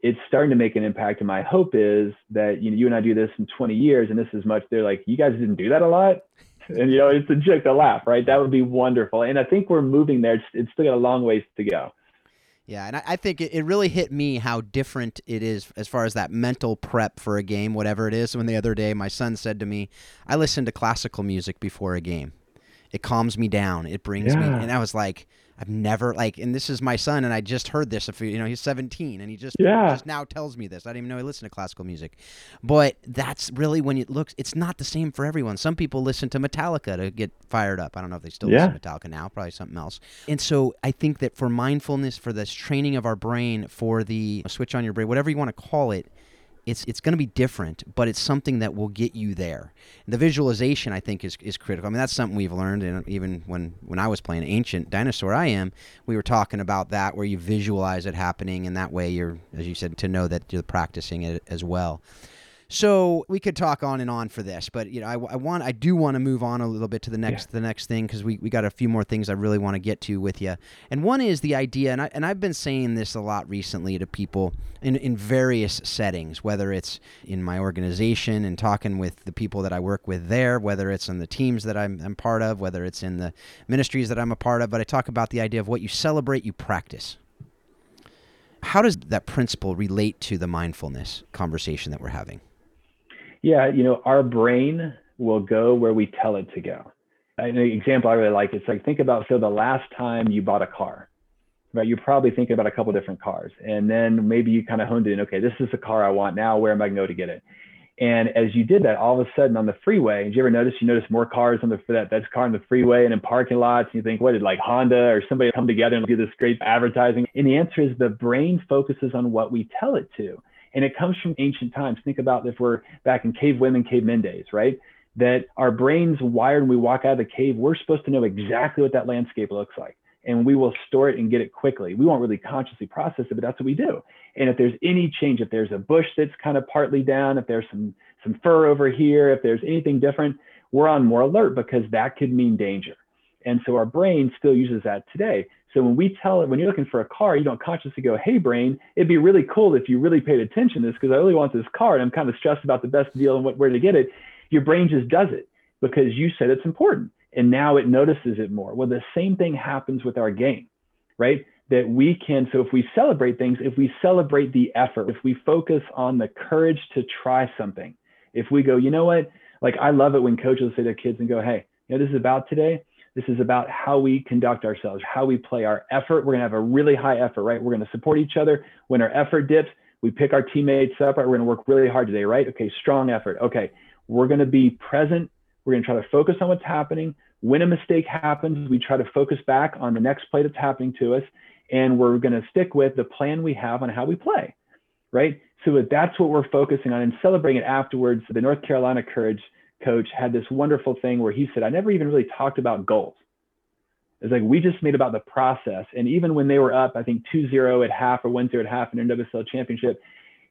Speaker 3: it's starting to make an impact. And my hope is that you know you and I do this in 20 years, and this is much. They're like, you guys didn't do that a lot, and you know it's a joke to laugh, right? That would be wonderful. And I think we're moving there. It's, it's still got a long ways to go.
Speaker 2: Yeah, and I, I think it, it really hit me how different it is as far as that mental prep for a game, whatever it is. When the other day my son said to me, I listen to classical music before a game. It calms me down. It brings me, and I was like, I've never like, and this is my son, and I just heard this. If you know, he's 17, and he just
Speaker 3: Yeah.
Speaker 2: just now tells me this. I didn't even know he listened to classical music, but that's really when it looks. It's not the same for everyone. Some people listen to Metallica to get fired up. I don't know if they still listen to Metallica now. Probably something else. And so I think that for mindfulness, for this training of our brain, for the switch on your brain, whatever you want to call it, it's it's going to be different, but it's something that will get you there. The visualization, I think, is, is critical. I mean, that's something we've learned, and even when when I was playing Ancient Dinosaur, I am. We were talking about that, where you visualize it happening, and that way you're, as you said, to know that you're practicing it as well. So we could talk on and on for this, but you know, I, I want, I do want to move on a little bit to the next, the next thing because we, we got a few more things I really want to get to with you. And one is the idea, and I and I've been saying this a lot recently to people in in various settings, whether it's in my organization and talking with the people that I work with there, whether it's in the teams that I'm, I'm part of, whether it's in the ministries that I'm a part of. But I talk about the idea of what you celebrate, you practice. How does that principle relate to the mindfulness conversation that we're having?
Speaker 3: Yeah, you know, our brain will go where we tell it to go. An example I really like, it's like think about so the last time you bought a car, right? You're probably thinking about a couple different cars. And then maybe you kind of honed in, okay, this is the car I want now. Where am I going to go to get it? And as you did that, all of a sudden on the freeway, did you ever notice you notice more cars on the for that that's car on the freeway and in parking lots? And you think, what did like Honda or somebody come together and do this great advertising? And the answer is the brain focuses on what we tell it to. And it comes from ancient times. Think about if we're back in cave women, cavemen days, right? That our brains wired when we walk out of the cave, we're supposed to know exactly what that landscape looks like. And we will store it and get it quickly. We won't really consciously process it, but that's what we do. And if there's any change, if there's a bush that's kind of partly down, if there's some some fur over here, if there's anything different, we're on more alert because that could mean danger. And so our brain still uses that today. So when we tell it, when you're looking for a car, you don't consciously go, hey, brain, it'd be really cool if you really paid attention to this because I really want this car and I'm kind of stressed about the best deal and what, where to get it. Your brain just does it because you said it's important and now it notices it more. Well, the same thing happens with our game, right? That we can, so if we celebrate things, if we celebrate the effort, if we focus on the courage to try something, if we go, you know what, like I love it when coaches say to kids and go, hey, you know, this is about today. This is about how we conduct ourselves, how we play our effort. We're going to have a really high effort, right? We're going to support each other. When our effort dips, we pick our teammates up. Right? We're going to work really hard today, right? Okay, strong effort. Okay, we're going to be present. We're going to try to focus on what's happening. When a mistake happens, we try to focus back on the next play that's happening to us. And we're going to stick with the plan we have on how we play, right? So that's what we're focusing on and celebrating it afterwards. The North Carolina Courage coach had this wonderful thing where he said, I never even really talked about goals. It's like we just made about the process. And even when they were up, I think 2-0 at half or 1-0 at half in their WSL championship,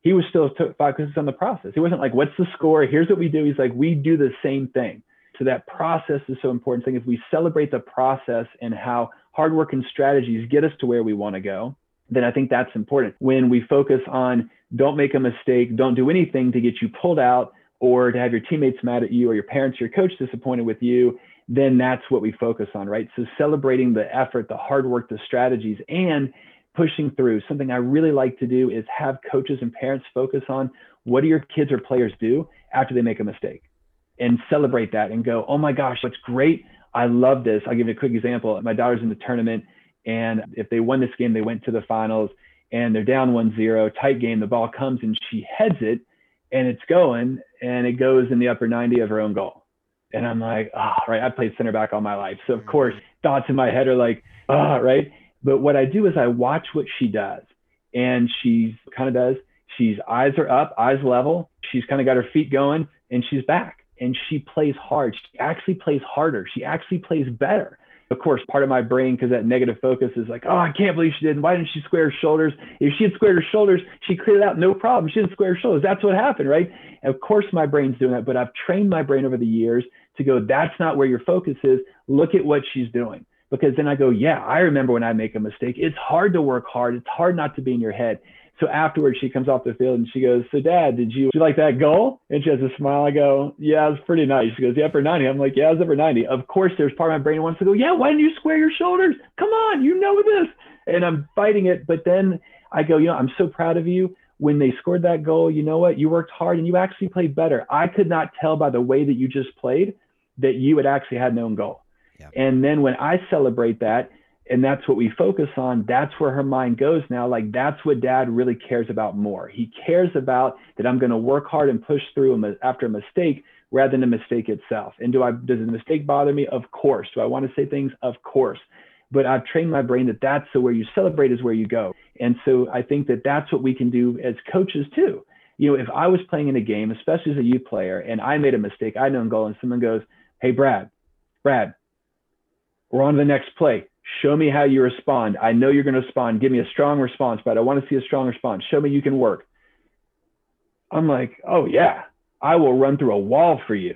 Speaker 3: he was still focused on the process. He wasn't like, what's the score? Here's what we do. He's like, we do the same thing. So that process is so important. Thing if we celebrate the process and how hard work and strategies get us to where we want to go, then I think that's important. When we focus on don't make a mistake, don't do anything to get you pulled out or to have your teammates mad at you or your parents, your coach disappointed with you, then that's what we focus on, right? So celebrating the effort, the hard work, the strategies, and pushing through. Something I really like to do is have coaches and parents focus on what do your kids or players do after they make a mistake and celebrate that and go, oh my gosh, that's great. I love this. I'll give you a quick example. My daughter's in the tournament, and if they won this game, they went to the finals and they're down 1 0, tight game. The ball comes and she heads it and it's going and it goes in the upper 90 of her own goal. And I'm like, ah, oh, right. I played center back all my life. So, of course, thoughts in my head are like, ah, oh, right. But what I do is I watch what she does. And she's kind of does, she's eyes are up, eyes level. She's kind of got her feet going and she's back and she plays hard. She actually plays harder. She actually plays better. Of course, part of my brain, because that negative focus is like, oh, I can't believe she didn't. Why didn't she square her shoulders? If she had squared her shoulders, she cleared out no problem. She didn't square her shoulders. That's what happened, right? And of course, my brain's doing that, but I've trained my brain over the years to go, that's not where your focus is. Look at what she's doing. Because then I go, yeah, I remember when I make a mistake. It's hard to work hard. It's hard not to be in your head. So afterwards, she comes off the field and she goes, "So, Dad, did you, did you like that goal?" And she has a smile. I go, "Yeah, it was pretty nice." She goes, "Yeah, for 90." I'm like, "Yeah, it was for 90." Of course, there's part of my brain that wants to go, "Yeah, why didn't you square your shoulders? Come on, you know this." And I'm fighting it, but then I go, "You know, I'm so proud of you." When they scored that goal, you know what? You worked hard and you actually played better. I could not tell by the way that you just played that you had actually had no goal. Yeah. And then when I celebrate that, and that's what we focus on that's where her mind goes now like that's what dad really cares about more. He cares about that i'm going to work hard and push through a, after a mistake rather than the mistake itself. And do i does the mistake bother me? Of course. Do i want to say things? Of course. But i've trained my brain that that's so where you celebrate is where you go. And so i think that that's what we can do as coaches too. You know if i was playing in a game especially as a youth player and i made a mistake i know in goal and someone goes hey brad brad we're on to the next play Show me how you respond. I know you're going to respond. Give me a strong response, but I want to see a strong response. Show me you can work. I'm like, oh, yeah, I will run through a wall for you.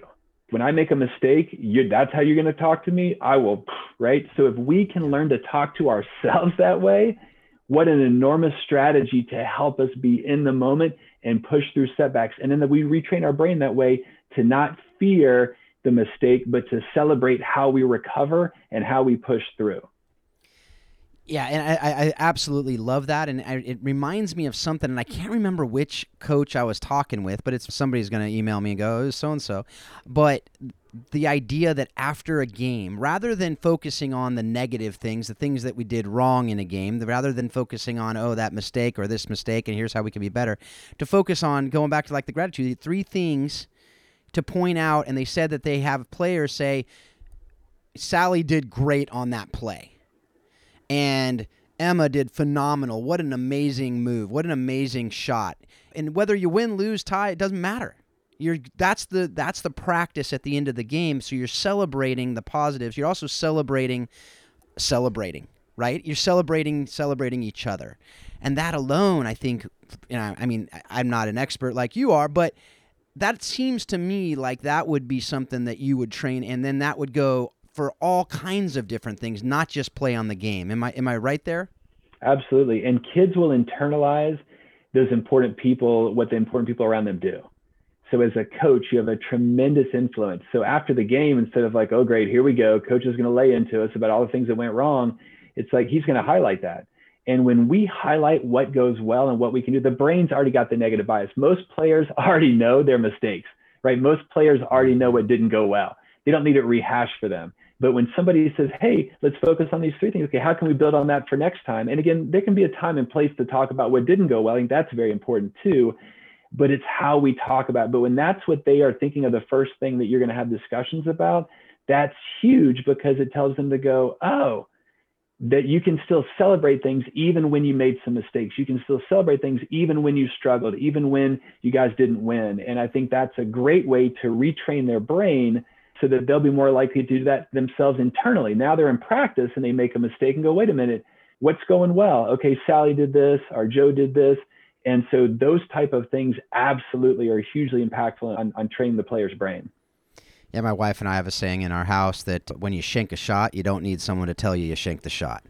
Speaker 3: When I make a mistake, you, that's how you're going to talk to me. I will, right? So if we can learn to talk to ourselves that way, what an enormous strategy to help us be in the moment and push through setbacks. And then that we retrain our brain that way to not fear the mistake, but to celebrate how we recover and how we push through.
Speaker 2: Yeah, and I, I absolutely love that, and I, it reminds me of something, and I can't remember which coach I was talking with, but it's somebody's going to email me and go, so and so, but the idea that after a game, rather than focusing on the negative things, the things that we did wrong in a game, rather than focusing on oh that mistake or this mistake, and here's how we can be better, to focus on going back to like the gratitude, three things to point out, and they said that they have players say, Sally did great on that play and Emma did phenomenal. What an amazing move. What an amazing shot. And whether you win, lose, tie, it doesn't matter. You're that's the that's the practice at the end of the game. So you're celebrating the positives. You're also celebrating celebrating, right? You're celebrating celebrating each other. And that alone, I think you know, I mean, I'm not an expert like you are, but that seems to me like that would be something that you would train and then that would go for all kinds of different things, not just play on the game. Am I am I right there?
Speaker 3: Absolutely. And kids will internalize those important people, what the important people around them do. So as a coach, you have a tremendous influence. So after the game, instead of like, oh great, here we go, coach is going to lay into us about all the things that went wrong, it's like he's going to highlight that. And when we highlight what goes well and what we can do, the brain's already got the negative bias. Most players already know their mistakes, right? Most players already know what didn't go well. They don't need it rehashed for them. But when somebody says, hey, let's focus on these three things, okay, how can we build on that for next time? And again, there can be a time and place to talk about what didn't go well. I think that's very important too. But it's how we talk about it. But when that's what they are thinking of the first thing that you're going to have discussions about, that's huge because it tells them to go, oh, that you can still celebrate things even when you made some mistakes. You can still celebrate things even when you struggled, even when you guys didn't win. And I think that's a great way to retrain their brain so that they'll be more likely to do that themselves internally. Now they're in practice and they make a mistake and go, wait a minute, what's going well? Okay, Sally did this, or Joe did this. And so those type of things absolutely are hugely impactful on, on training the player's brain.
Speaker 2: Yeah, my wife and I have a saying in our house that when you shank a shot, you don't need someone to tell you you shanked the shot.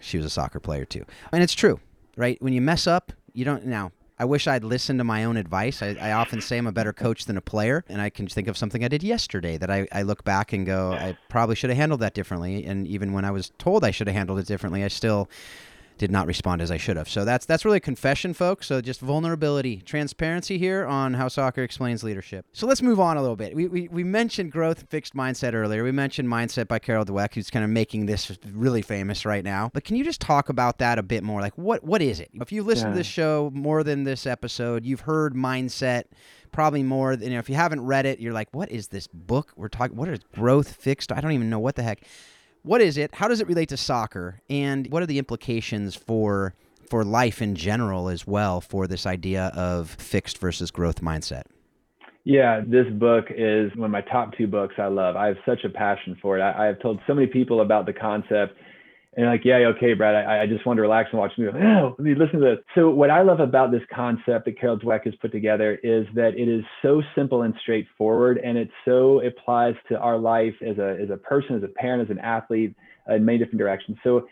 Speaker 2: She was a soccer player too. And it's true, right? When you mess up, you don't now. I wish I'd listened to my own advice. I, I, often say I'm a better coach than a player, and I can think of something I did yesterday that I, I look back and go, I probably should have handled that differently. And even when I was told I should have handled it differently, I still did not respond as I should have. So that's that's really a confession, folks. So just vulnerability, transparency here on how soccer explains leadership. So let's move on a little bit. We, we, we mentioned growth fixed mindset earlier. We mentioned mindset by Carol Dweck, who's kind of making this really famous right now. But can you just talk about that a bit more? Like what what is it? If you listen yeah. to this show more than this episode, you've heard mindset probably more than you know, if you haven't read it, you're like, what is this book? We're talking what is growth fixed? I don't even know what the heck what is it? How does it relate to soccer? And what are the implications for for life in general as well for this idea of fixed versus growth mindset?
Speaker 3: Yeah, this book is one of my top two books I love. I have such a passion for it. I, I have told so many people about the concept and like, yeah, okay, Brad, I, I just want to relax and watch a movie. Oh, listen to this. So what I love about this concept that Carol Dweck has put together is that it is so simple and straightforward, and it so applies to our life as a as a person, as a parent, as an athlete, in many different directions. So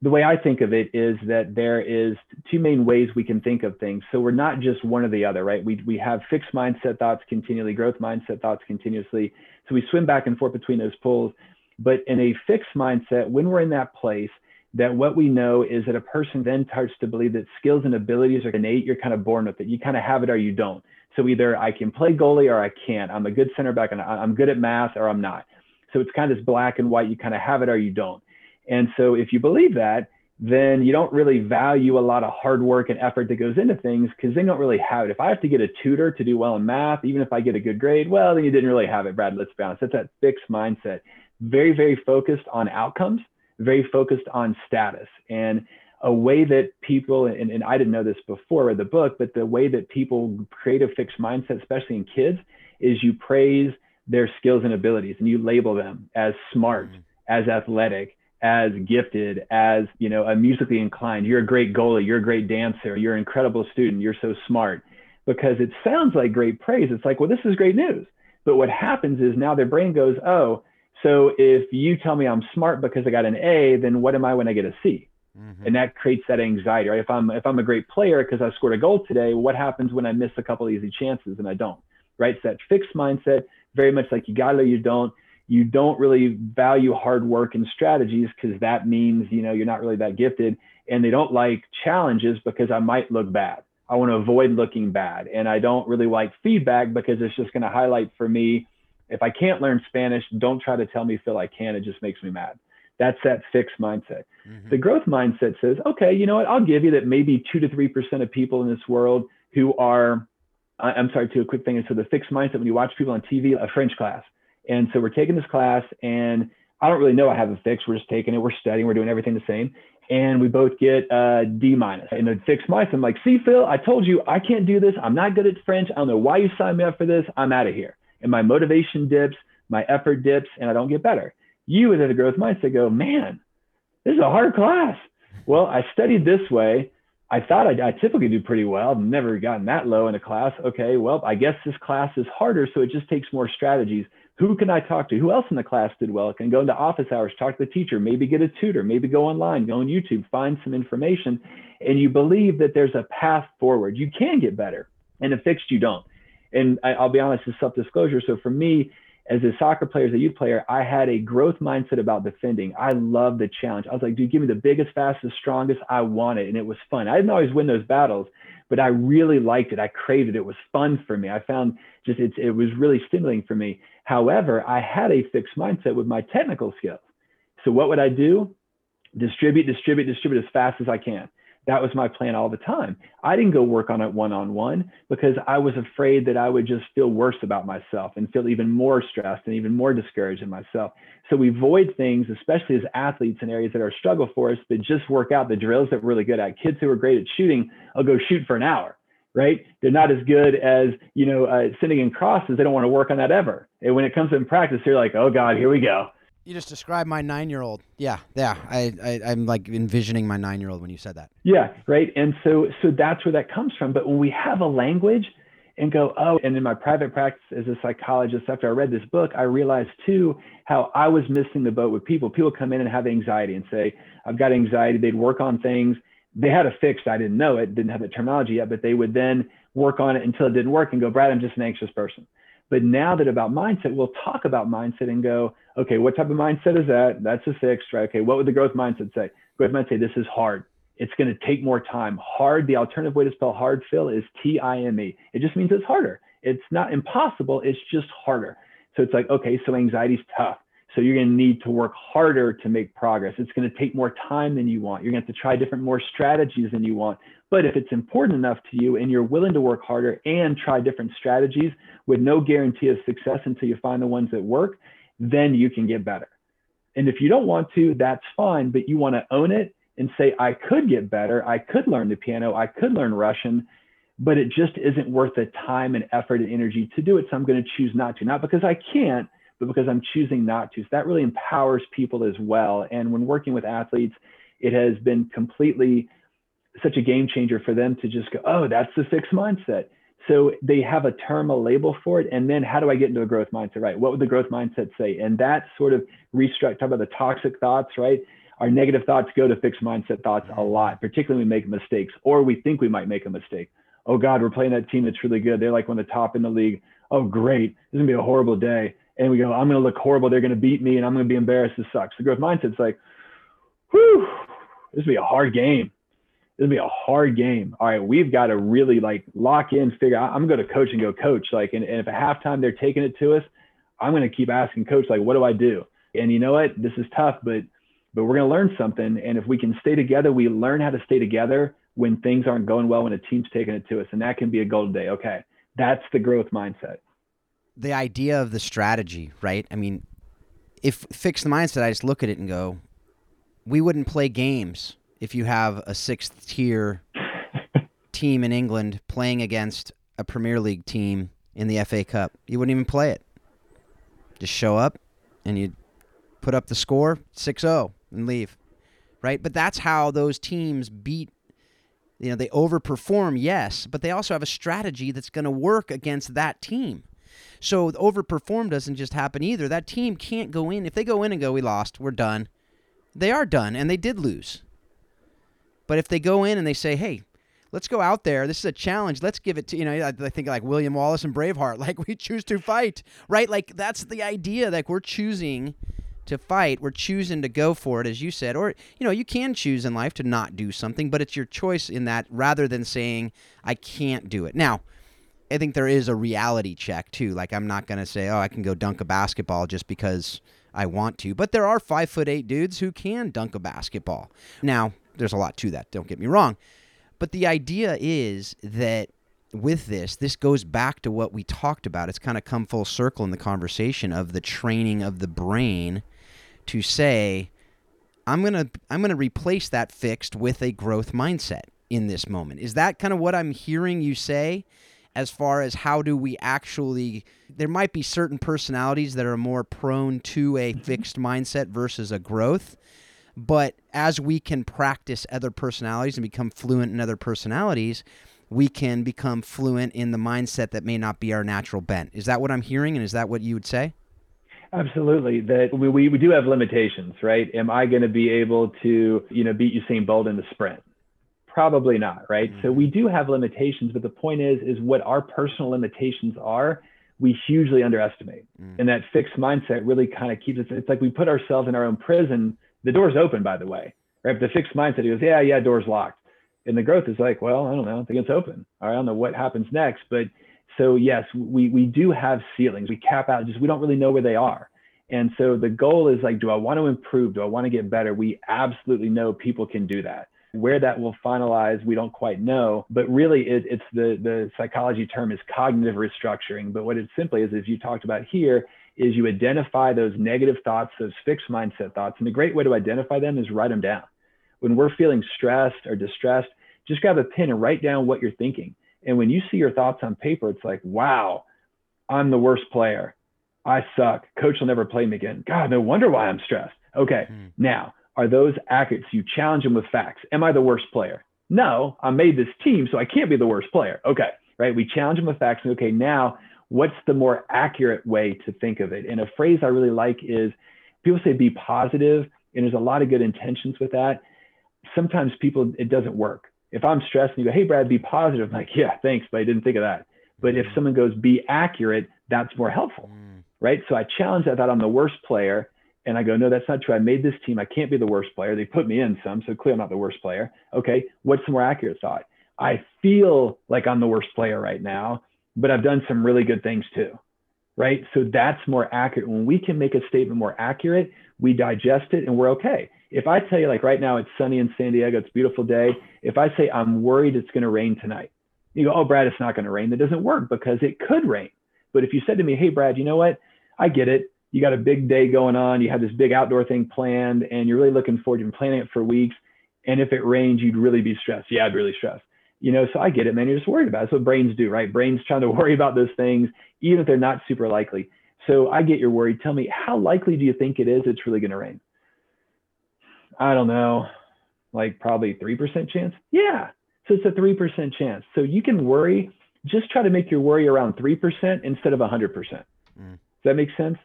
Speaker 3: the way I think of it is that there is two main ways we can think of things. So we're not just one or the other, right? We we have fixed mindset thoughts continually, growth mindset thoughts continuously. So we swim back and forth between those poles. But in a fixed mindset, when we're in that place, that what we know is that a person then starts to believe that skills and abilities are innate. You're kind of born with it. You kind of have it or you don't. So either I can play goalie or I can't. I'm a good center back and I'm good at math or I'm not. So it's kind of this black and white. You kind of have it or you don't. And so if you believe that, then you don't really value a lot of hard work and effort that goes into things because they don't really have it. If I have to get a tutor to do well in math, even if I get a good grade, well, then you didn't really have it, Brad. Let's be honest. That's that fixed mindset very, very focused on outcomes, very focused on status. And a way that people, and, and I didn't know this before read the book, but the way that people create a fixed mindset, especially in kids, is you praise their skills and abilities and you label them as smart, mm-hmm. as athletic, as gifted, as you know, a musically inclined. You're a great goalie, you're a great dancer, you're an incredible student, you're so smart. Because it sounds like great praise. It's like, well, this is great news. But what happens is now their brain goes, oh, so if you tell me I'm smart because I got an A, then what am I when I get a C? Mm-hmm. And that creates that anxiety, right? If I'm if I'm a great player because I scored a goal today, what happens when I miss a couple easy chances and I don't? Right? So that fixed mindset, very much like you got to, you don't. You don't really value hard work and strategies because that means you know you're not really that gifted, and they don't like challenges because I might look bad. I want to avoid looking bad, and I don't really like feedback because it's just going to highlight for me if I can't learn Spanish, don't try to tell me, Phil, I can. It just makes me mad. That's that fixed mindset. Mm-hmm. The growth mindset says, okay, you know what? I'll give you that maybe two to 3% of people in this world who are, I'm sorry, to a quick thing. And so the fixed mindset, when you watch people on TV, a French class. And so we're taking this class and I don't really know I have a fix. We're just taking it. We're studying. We're doing everything the same. And we both get a D minus. And the fixed mindset, I'm like, see, Phil, I told you I can't do this. I'm not good at French. I don't know why you signed me up for this. I'm out of here and my motivation dips, my effort dips, and I don't get better. You, as a growth mindset, go, man, this is a hard class. Well, I studied this way. I thought I, I typically do pretty well. I've never gotten that low in a class. Okay, well, I guess this class is harder, so it just takes more strategies. Who can I talk to? Who else in the class did well? Can go into office hours, talk to the teacher, maybe get a tutor, maybe go online, go on YouTube, find some information, and you believe that there's a path forward. You can get better, and if fixed, you don't and I, will be honest, it's self-disclosure. So for me, as a soccer player, as a youth player, I had a growth mindset about defending. I love the challenge. I was like, dude, give me the biggest, fastest, strongest. I want it, and it was fun. I didn't always win those battles, but I really liked it. I craved it. It was fun for me. I found just it, it was really stimulating for me. However, I had a fixed mindset with my technical skills. So what would I do? Distribute, distribute, distribute as fast as I can that was my plan all the time. I didn't go work on it one on one because I was afraid that I would just feel worse about myself and feel even more stressed and even more discouraged in myself. So we avoid things, especially as athletes in areas that are a struggle for us, that just work out the drills that we're really good at. Kids who are great at shooting, I'll go shoot for an hour, right? They're not as good as, you know, uh, sending in crosses. They don't want to work on that ever. And when it comes in practice, they're like, oh God, here we go
Speaker 2: you just described my nine-year-old. Yeah, yeah. I, I I'm like envisioning my nine-year-old when you said that.
Speaker 3: Yeah, right. And so so that's where that comes from. But when we have a language and go, oh, and in my private practice as a psychologist, after I read this book, I realized too how I was missing the boat with people. People come in and have anxiety and say, I've got anxiety. They'd work on things. They had a fix. I didn't know it, didn't have the terminology yet, but they would then work on it until it didn't work and go, Brad, I'm just an anxious person. But now that about mindset, we'll talk about mindset and go, okay, what type of mindset is that? That's a fix, right? Okay, what would the growth mindset say? Growth mindset say this is hard. It's going to take more time. Hard, the alternative way to spell hard, Phil, is T I M E. It just means it's harder. It's not impossible, it's just harder. So it's like, okay, so anxiety's tough. So you're going to need to work harder to make progress. It's going to take more time than you want. You're going to have to try different, more strategies than you want. But if it's important enough to you and you're willing to work harder and try different strategies with no guarantee of success until you find the ones that work, then you can get better. And if you don't want to, that's fine, but you want to own it and say, I could get better. I could learn the piano. I could learn Russian, but it just isn't worth the time and effort and energy to do it. So I'm going to choose not to. Not because I can't, but because I'm choosing not to. So that really empowers people as well. And when working with athletes, it has been completely such a game changer for them to just go, oh, that's the fixed mindset. So they have a term, a label for it. And then how do I get into a growth mindset, right? What would the growth mindset say? And that sort of restructure, talk about the toxic thoughts, right? Our negative thoughts go to fixed mindset thoughts a mm-hmm. lot, particularly when we make mistakes or we think we might make a mistake. Oh God, we're playing that team that's really good. They're like one of the top in the league. Oh, great. This is gonna be a horrible day. And we go, I'm gonna look horrible. They're gonna beat me and I'm gonna be embarrassed. This sucks. The growth mindset's like, whew, this will be a hard game it'll be a hard game. All right, we've got to really like lock in, figure out. I'm going to coach and go coach. Like, and, and if at halftime they're taking it to us, I'm going to keep asking coach, like, what do I do? And you know what? This is tough, but but we're going to learn something. And if we can stay together, we learn how to stay together when things aren't going well, when a team's taking it to us, and that can be a goal today. Okay, that's the growth mindset.
Speaker 2: The idea of the strategy, right? I mean, if fix the mindset, I just look at it and go, we wouldn't play games if you have a sixth tier team in England playing against a Premier League team in the FA Cup. You wouldn't even play it. Just show up and you put up the score 6-0 and leave. Right? But that's how those teams beat you know, they overperform, yes, but they also have a strategy that's going to work against that team. So overperform doesn't just happen either. That team can't go in. If they go in and go, we lost, we're done. They are done, and they did lose. But if they go in and they say, hey, let's go out there. This is a challenge. Let's give it to, you know, I think like William Wallace and Braveheart, like we choose to fight, right? Like that's the idea. Like we're choosing to fight. We're choosing to go for it, as you said. Or, you know, you can choose in life to not do something, but it's your choice in that rather than saying, I can't do it. Now, I think there is a reality check too. Like I'm not to say, oh, I can go dunk a basketball just because I want to. But there are five foot eight dudes who can dunk a basketball. Now, there's a lot to that. Don't get me wrong, but the idea is that with this, this goes back to what we talked about. It's kind of come full circle in the conversation of the training of the brain to say, I'm gonna I'm gonna replace that fixed with a growth mindset in this moment. Is that kind of what I'm hearing you say? As far as how do we actually, there might be certain personalities that are more prone to a mm-hmm. fixed mindset versus a growth. But as we can practice other personalities and become fluent in other personalities, we can become fluent in the mindset that may not be our natural bent. Is that what I'm hearing? And is that what you would say?
Speaker 3: Absolutely. That we, we, we do have limitations, right? Am I going to be able to, you know, beat Usain Bolt in the sprint? Probably not, right? Mm-hmm. So we do have limitations, but the point is, is what our personal limitations are, we hugely underestimate. Mm-hmm. And that fixed mindset really kind of keeps us, it's like we put ourselves in our own prison the door's open, by the way. Right? The fixed mindset, goes, yeah, yeah, door's locked. And the growth is like, well, I don't know. I think it's open. All right, I don't know what happens next. But so yes, we we do have ceilings. We cap out. Just we don't really know where they are. And so the goal is like, do I want to improve? Do I want to get better? We absolutely know people can do that. Where that will finalize, we don't quite know. But really, it, it's the, the psychology term is cognitive restructuring. But what it simply is, as you talked about here, is you identify those negative thoughts, those fixed mindset thoughts. And a great way to identify them is write them down. When we're feeling stressed or distressed, just grab a pen and write down what you're thinking. And when you see your thoughts on paper, it's like, wow, I'm the worst player. I suck. Coach will never play me again. God, no wonder why I'm stressed. Okay, hmm. now are those accurate? So you challenge them with facts. Am I the worst player? No, I made this team, so I can't be the worst player. Okay, right? We challenge them with facts. And okay, now what's the more accurate way to think of it? And a phrase I really like is people say be positive, and there's a lot of good intentions with that. Sometimes people, it doesn't work. If I'm stressed and you go, hey, Brad, be positive, I'm like, yeah, thanks, but I didn't think of that. But if mm. someone goes, be accurate, that's more helpful, mm. right? So I challenge that, that I'm the worst player. And I go, no, that's not true. I made this team. I can't be the worst player. They put me in some, so clearly I'm not the worst player. Okay, what's the more accurate thought? I feel like I'm the worst player right now, but I've done some really good things too, right? So that's more accurate. When we can make a statement more accurate, we digest it and we're okay. If I tell you, like right now, it's sunny in San Diego, it's a beautiful day. If I say I'm worried it's going to rain tonight, you go, oh, Brad, it's not going to rain. That doesn't work because it could rain. But if you said to me, hey, Brad, you know what? I get it. You got a big day going on. You have this big outdoor thing planned and you're really looking forward. You've been planning it for weeks. And if it rains, you'd really be stressed. Yeah, I'd really stressed you know, so I get it, man. You're just worried about it. That's what brains do, right? Brains trying to worry about those things, even if they're not super likely. So I get your worry. Tell me, how likely do you think it is it's really going to rain? I don't know, like probably 3% chance. Yeah. So it's a 3% chance. So you can worry, just try to make your worry around 3% instead of 100%. Mm. Does that make sense?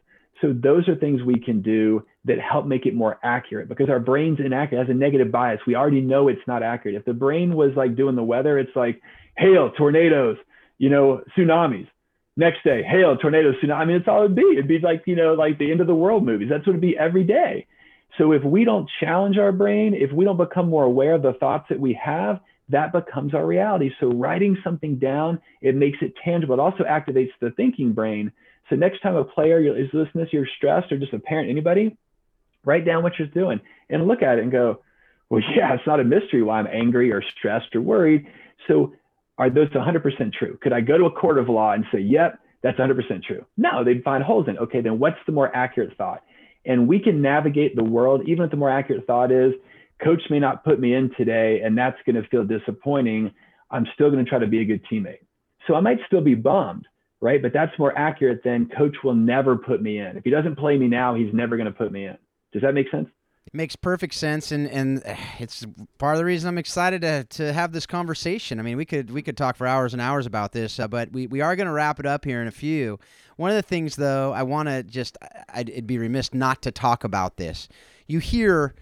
Speaker 3: So those are things we can do that help make it more accurate because our brain's inaccurate, has a negative bias. We already know it's not accurate. If the brain was like doing the weather, it's like hail, tornadoes, you know, tsunamis. Next day, hail, tornadoes, tsunami. I mean, it's all it'd be. It'd be like, you know, like the end of the world movies. That's what it'd be every day. So if we don't challenge our brain, if we don't become more aware of the thoughts that we have, that becomes our reality. So writing something down, it makes it tangible. It also activates the thinking brain so next time a player is listening you're stressed or just a parent, anybody, write down what you're doing and look at it and go, well, yeah, it's not a mystery why I'm angry or stressed or worried. So are those 100% true? Could I go to a court of law and say, yep, that's 100% true? No, they'd find holes in. Okay, then what's the more accurate thought? And we can navigate the world, even if the more accurate thought is, coach may not put me in today, and that's going to feel disappointing. I'm still going to try to be a good teammate. So I might still be bummed, right? But that's more accurate than coach will never put me in. If he doesn't play me now, he's never going to put me in. Does that make sense?
Speaker 2: It makes perfect sense, and and it's part of the reason I'm excited to to have this conversation. I mean, we could we could talk for hours and hours about this, uh, but we, we are going to wrap it up here in a few. One of the things, though, I want to just I'd, it'd be remiss not to talk about this. You hear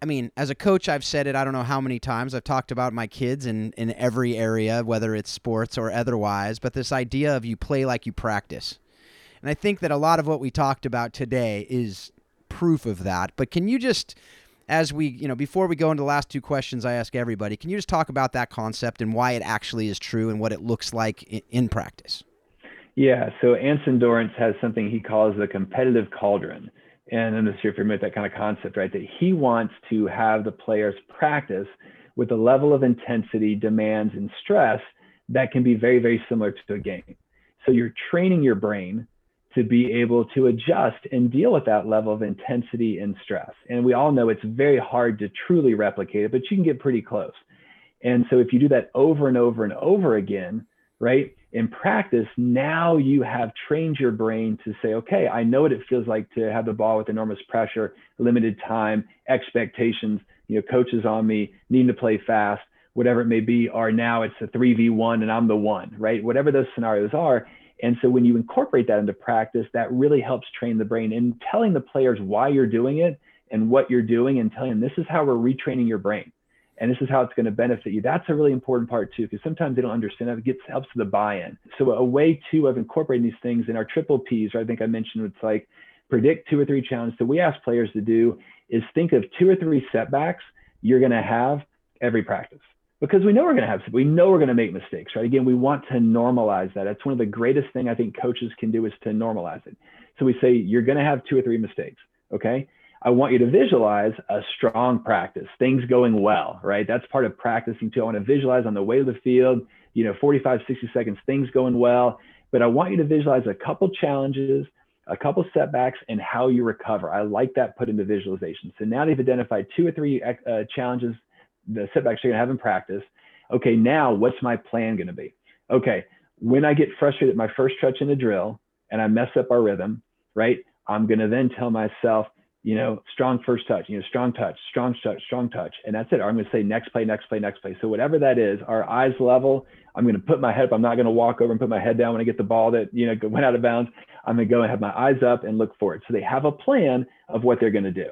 Speaker 2: I mean, as a coach, I've said it I don't know how many times. I've talked about my kids in, in every area, whether it's sports or otherwise, but this idea of you play like you practice. And I think that a lot of what we talked about today is proof of that. But can you just, as we, you know, before we go into the last two questions I ask everybody, can you just talk about that concept and why it actually is true and what it looks like in, in practice?
Speaker 3: Yeah. So Anson Dorrance has something he calls the competitive cauldron and I'm not sure if that kind of concept, right? That he wants to have the players practice with a level of intensity, demands, and stress that can be very, very similar to a game. So you're training your brain to be able to adjust and deal with that level of intensity and stress. And we all know it's very hard to truly replicate it, but you can get pretty close. And so if you do that over and over and over again, right? In practice, now you have trained your brain to say, okay, I know what it feels like to have the ball with enormous pressure, limited time, expectations, you know, coaches on me, needing to play fast, whatever it may be, or now it's a 3v1 and I'm the one, right? Whatever those scenarios are. And so when you incorporate that into practice, that really helps train the brain in telling the players why you're doing it and what you're doing and telling them this is how we're retraining your brain and this is how it's going to benefit you. That's a really important part too, because sometimes they don't understand that. It gets helps the buy-in. So a way too of incorporating these things in our triple P's, or I think I mentioned it's like predict two or three challenges. So we ask players to do is think of two or three setbacks you're going to have every practice because we know we're going to have we know we're going to make mistakes right again we want to normalize that that's one of the greatest thing i think coaches can do is to normalize it so we say you're going to have two or three mistakes okay I want you to visualize a strong practice, things going well, right? That's part of practicing too. I want to visualize on the way to the field, you know, 45, 60 seconds, things going well. But I want you to visualize a couple challenges, a couple setbacks, and how you recover. I like that put into visualization. So now they've identified two or three uh, challenges, the setbacks you're going to have in practice. Okay, now what's my plan going to be? Okay, when I get frustrated at my first touch in the drill and I mess up our rhythm, right? I'm going to then tell myself, you know, strong first touch, you know, strong touch, strong touch, strong touch. And that's it. Or I'm going to say next play, next play, next play. So whatever that is, our eyes level, I'm going to put my head up. I'm not going to walk over and put my head down when I get the ball that, you know, went out of bounds. I'm going to go and have my eyes up and look forward. So they have a plan of what they're going to do.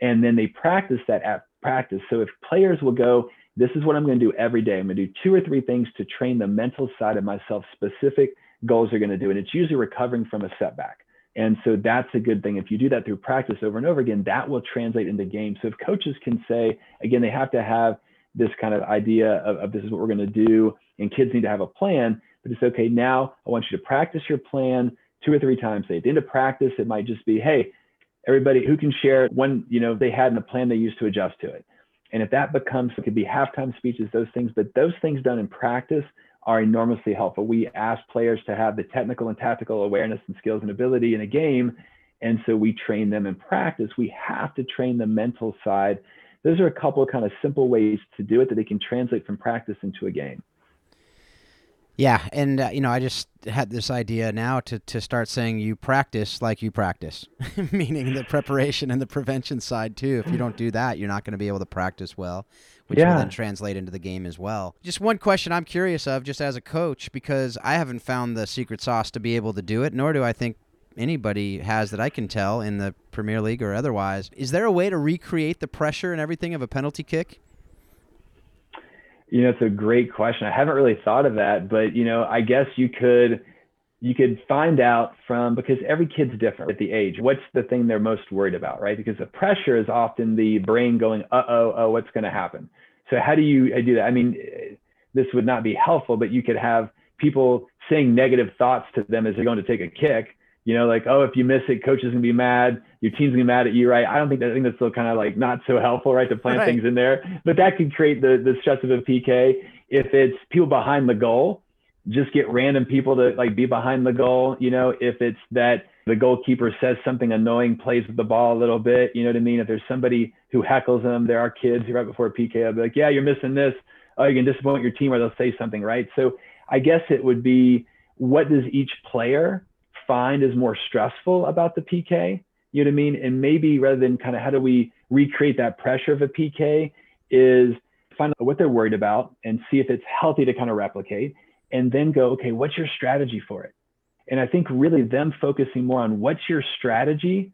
Speaker 3: And then they practice that at practice. So if players will go, this is what I'm going to do every day. I'm going to do two or three things to train the mental side of myself, specific goals they're going to do. And it's usually recovering from a setback. And so that's a good thing. If you do that through practice over and over again, that will translate into games. So if coaches can say, again, they have to have this kind of idea of, of this is what we're going to do, and kids need to have a plan, but it's okay, now I want you to practice your plan two or three times. Say At the end of practice, it might just be, hey, everybody who can share one, you know, they had in a plan they used to adjust to it. And if that becomes, it could be halftime speeches, those things, but those things done in practice are enormously helpful. We ask players to have the technical and tactical awareness and skills and ability in a game. And so we train them in practice. We have to train the mental side. Those are a couple of kind of simple ways to do it that they can translate from practice into a game.
Speaker 2: Yeah, and uh, you know, I just had this idea now to to start saying you practice like you practice, meaning the preparation and the prevention side too. If you don't do that, you're not going to be able to practice well which yeah. will then translate into the game as well. Just one question I'm curious of, just as a coach, because I haven't found the secret sauce to be able to do it, nor do I think anybody has that I can tell in the Premier League or otherwise. Is there a way to recreate the pressure and everything of a penalty kick?
Speaker 3: You know, it's a great question. I haven't really thought of that, but you know, I guess you could you could find out from because every kid's different at the age. What's the thing they're most worried about, right? Because the pressure is often the brain going, uh oh, what's going to happen? So how do you do that? I mean, this would not be helpful, but you could have people saying negative thoughts to them as they're going to take a kick. You know, like, oh, if you miss it, coach is gonna be mad. Your team's gonna be mad at you, right? I don't think that. I think that's still kind of like not so helpful, right, to plant right. things in there. But that could create the the stress of a PK if it's people behind the goal just get random people to like be behind the goal. You know, if it's that the goalkeeper says something annoying, plays with the ball a little bit. You know what I mean? If there's somebody who heckles them, there are kids who right before a PK, I'll be like, yeah, you're missing this. Oh, you can disappoint your team, or they'll say something, right? So I guess it would be what does each player find is more stressful about the PK? You know what I mean? And maybe rather than kind of how do we recreate that pressure of a PK, is find out what they're worried about and see if it's healthy to kind of replicate and then go, okay, what's your strategy for it? And I think really them focusing more on what's your strategy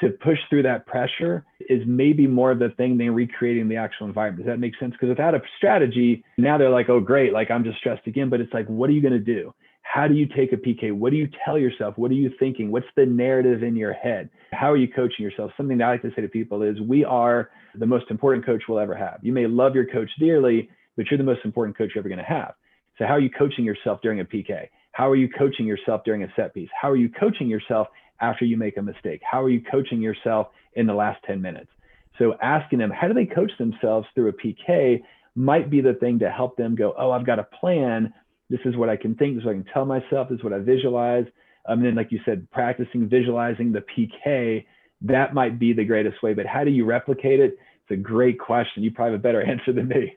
Speaker 3: to push through that pressure is maybe more of the thing than recreating the actual environment. Does that make sense? Because without a strategy, now they're like, oh, great, like I'm just stressed again. But it's like, what are you going to do? How do you take a PK? What do you tell yourself? What are you thinking? What's the narrative in your head? How are you coaching yourself? Something that I like to say to people is, we are the most important coach we'll ever have. You may love your coach dearly, but you're the most important coach you're ever going to have. So how are you coaching yourself during a PK? How are you coaching yourself during a set piece? How are you coaching yourself after you make a mistake? How are you coaching yourself in the last 10 minutes? So asking them, how do they coach themselves through a PK might be the thing to help them go, oh, I've got a plan. This is what I can think. This is what I can tell myself. This is what I visualize. Um, and then, like you said, practicing visualizing the PK, that might be the greatest way. But how do you replicate it? It's a great question. You probably have a better answer than me.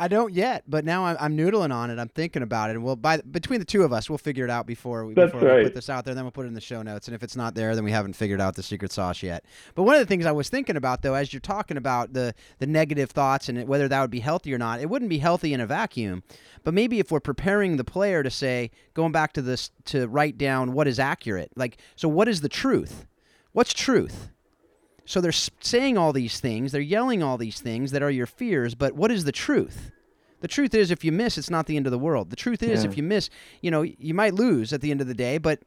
Speaker 2: I don't yet, but now I'm, I'm, noodling on it. I'm thinking about it, and we'll by between the two of us, we'll figure it out before we, before
Speaker 3: right.
Speaker 2: we put this out there. Then we'll put it in the show notes, and if it's not there, then we haven't figured out the secret sauce yet. But one of the things I was thinking about, though, as you're talking about the the negative thoughts and whether that would be healthy or not, it wouldn't be healthy in a vacuum. But maybe if we're preparing the player to say, going back to this, to write down what is accurate, like so, what is the truth? What's truth? So they're saying all these things, they're yelling all these things that are your fears, but what is the truth? The truth is, if you miss, it's not the end of the world. The truth is, yeah. if you miss, you know, you might lose at the end of the day, but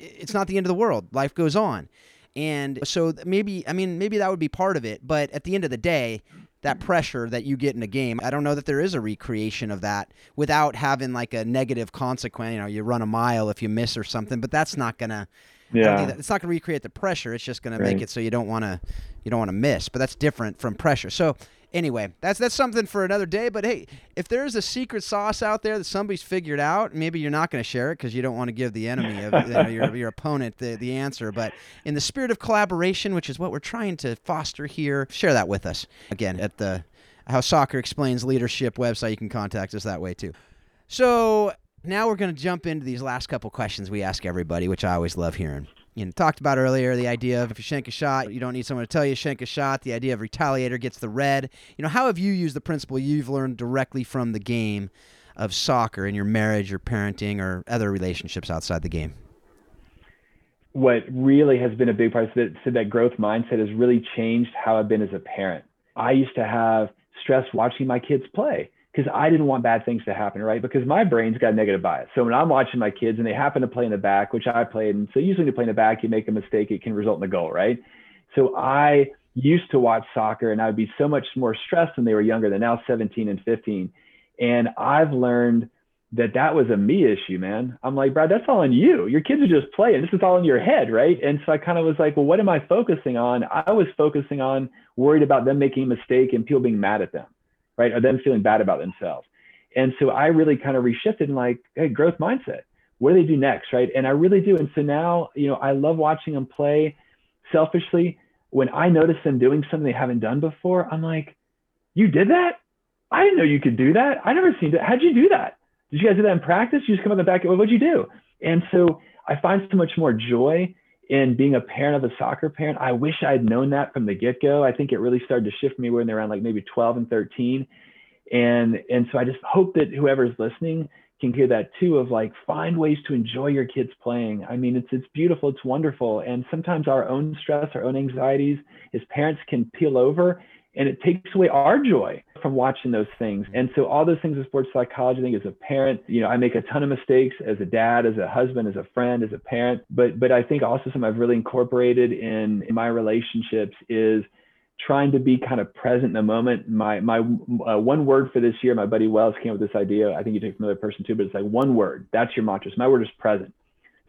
Speaker 2: it's not the end of the world. Life goes on. And so maybe, I mean, maybe that would be part of it. But at the end of the day, that pressure that you get in a game. I don't know that there is a recreation of that without having like a negative consequence. You know, you run a mile if you miss or something, but that's not gonna.
Speaker 3: Yeah.
Speaker 2: It's not going to recreate the pressure. It's just going
Speaker 3: Right.
Speaker 2: to make it so you don't want to, you don't want to miss. But that's different from pressure. So anyway, that's that's something for another day. But hey, if there is a secret sauce out there that somebody's figured out, maybe you're not going to share it because you don't want to give the enemy of you know, your your opponent the the answer. But in the spirit of collaboration, which is what we're trying to foster here, share that with us again at the How Soccer Explains Leadership website. You can contact us that way too. So now we're going to jump into these last couple questions we ask everybody, which I always love hearing. You know, talked about earlier the idea of if you shank a shot, you don't need someone to tell you shank a shot. The idea of retaliator gets the red. You know, how have you used the principle you've learned directly from the game of soccer in your marriage, your parenting, or other relationships outside the game?
Speaker 3: what really has been a big part of that, so that growth mindset has really changed how I've been as a parent. I used to have stress watching my kids play because I didn't want bad things to happen, right? Because my brain's got negative bias. So when I'm watching my kids and they happen to play in the back, which I played, and so usually to play in the back, you make a mistake, it can result in a goal, right? So I used to watch soccer and I would be so much more stressed when they were younger than now 17 and 15. And I've learned that that was a me issue, man. I'm like, Brad, that's all on you. Your kids are just playing. This is all in your head, right? And so I kind of was like, well, what am I focusing on? I was focusing on worried about them making a mistake and people being mad at them, right? Or them feeling bad about themselves. And so I really kind of reshifted and like, hey, growth mindset. What do they do next, right? And I really do. And so now, you know, I love watching them play selfishly. When I notice them doing something they haven't done before, I'm like, you did that? I didn't know you could do that. I never seen that. How'd you do that? Did you guys do that in practice? You just come on the back. What'd you do? And so I find so much more joy in being a parent of a soccer parent. I wish I'd known that from the get go. I think it really started to shift me when they're around like maybe 12 and 13. And, and so I just hope that whoever's listening can hear that too of like find ways to enjoy your kids playing. I mean, it's, it's beautiful. It's wonderful. And sometimes our own stress, our own anxieties as parents can peel over and it takes away our joy from watching those things. And so all those things in sports psychology, I think as a parent, you know, I make a ton of mistakes as a dad, as a husband, as a friend, as a parent. But but I think also something I've really incorporated in, in my relationships is trying to be kind of present in the moment. My my uh, one word for this year, my buddy Wells came up with this idea. I think you took from another person too, but it's like one word. That's your mantra. So my word is present.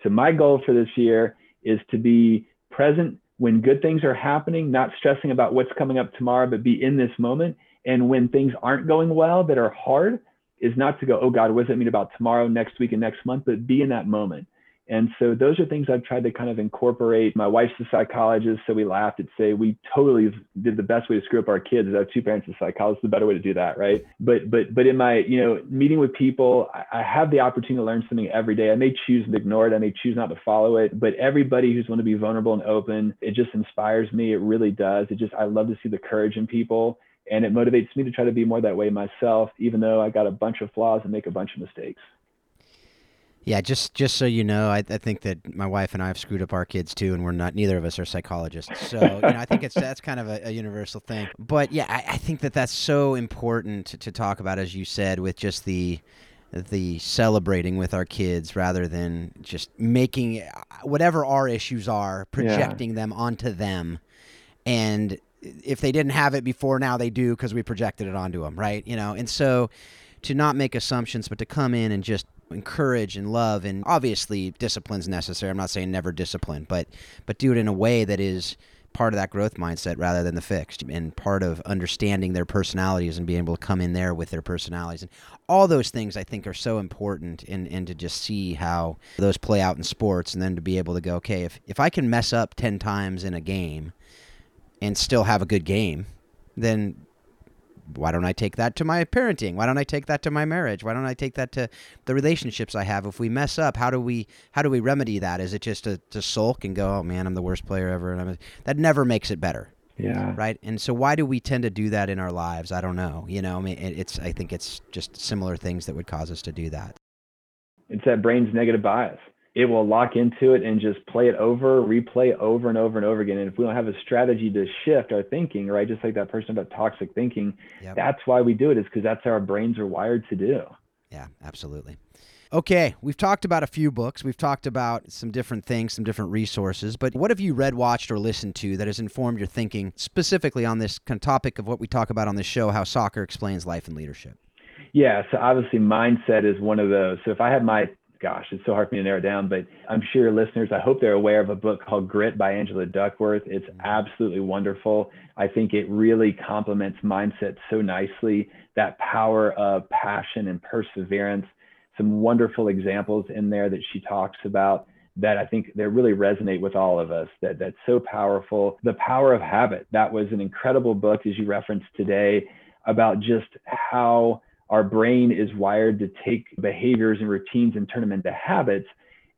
Speaker 3: So my goal for this year is to be present when good things are happening, not stressing about what's coming up tomorrow, but be in this moment. And when things aren't going well that are hard, is not to go, oh God, what does that mean about tomorrow, next week, and next month, but be in that moment. And so those are things I've tried to kind of incorporate. My wife's a psychologist, so we laughed at say we totally did the best way to screw up our kids. is have two parents as psychologists, the better way to do that, right? But but but in my you know meeting with people, I, I have the opportunity to learn something every day. I may choose to ignore it, I may choose not to follow it, but everybody who's willing to be vulnerable and open, it just inspires me. It really does. It just I love to see the courage in people. And it motivates me to try to be more that way myself, even though I got a bunch of flaws and make a bunch of mistakes.
Speaker 2: Yeah, just just so you know, I, I think that my wife and I have screwed up our kids too, and we're not. Neither of us are psychologists, so you know, I think it's that's kind of a, a universal thing. But yeah, I, I think that that's so important to, to talk about, as you said, with just the the celebrating with our kids rather than just making uh, whatever our issues are, projecting them onto them, and if they didn't have it before, now they do because we projected it onto them, right? You know, and so to not make assumptions, but to come in and just encourage and love and obviously discipline's necessary. I'm not saying never discipline, but but do it in a way that is part of that growth mindset rather than the fixed and part of understanding their personalities and being able to come in there with their personalities and all those things I think are so important and, and to just see how those play out in sports and then to be able to go, okay, if, if I can mess up 10 times in a game and still have a good game, then why don't I take that to my parenting? Why don't I take that to my marriage? Why don't I take that to the relationships I have? If we mess up, how do we how do we remedy that? Is it just to, to sulk and go, oh man, I'm the worst player ever, and I'm a, that never makes it better,
Speaker 3: Yeah.
Speaker 2: right? And so why do we tend to do that in our lives? I don't know. You know, I mean, it, it's I think it's just similar things that would cause us to do that.
Speaker 3: It's that brain's negative bias. It will lock into it and just play it over, replay over and over and over again. And if we don't have a strategy to shift our thinking, right, just like that person about toxic thinking,
Speaker 2: Yep.
Speaker 3: that's why we do it, is because that's how our brains are wired to do.
Speaker 2: Yeah, absolutely. Okay, we've talked about a few books. We've talked about some different things, some different resources. But what have you read, watched, or listened to that has informed your thinking specifically on this kind of topic of what we talk about on this show, how soccer explains life and leadership?
Speaker 3: Yeah, so obviously mindset is one of those. So if I had my gosh, it's so hard for me to narrow it down, but I'm sure your listeners, I hope they're aware of a book called Grit by Angela Duckworth. It's mm-hmm. absolutely wonderful. I think it really complements mindset so nicely. That power of passion and perseverance some wonderful examples in there that she talks about that I think that really resonate with all of us. That that's so powerful. The power of habit. That was an incredible book, as you referenced today, about just how our brain is wired to take behaviors and routines and turn them into habits.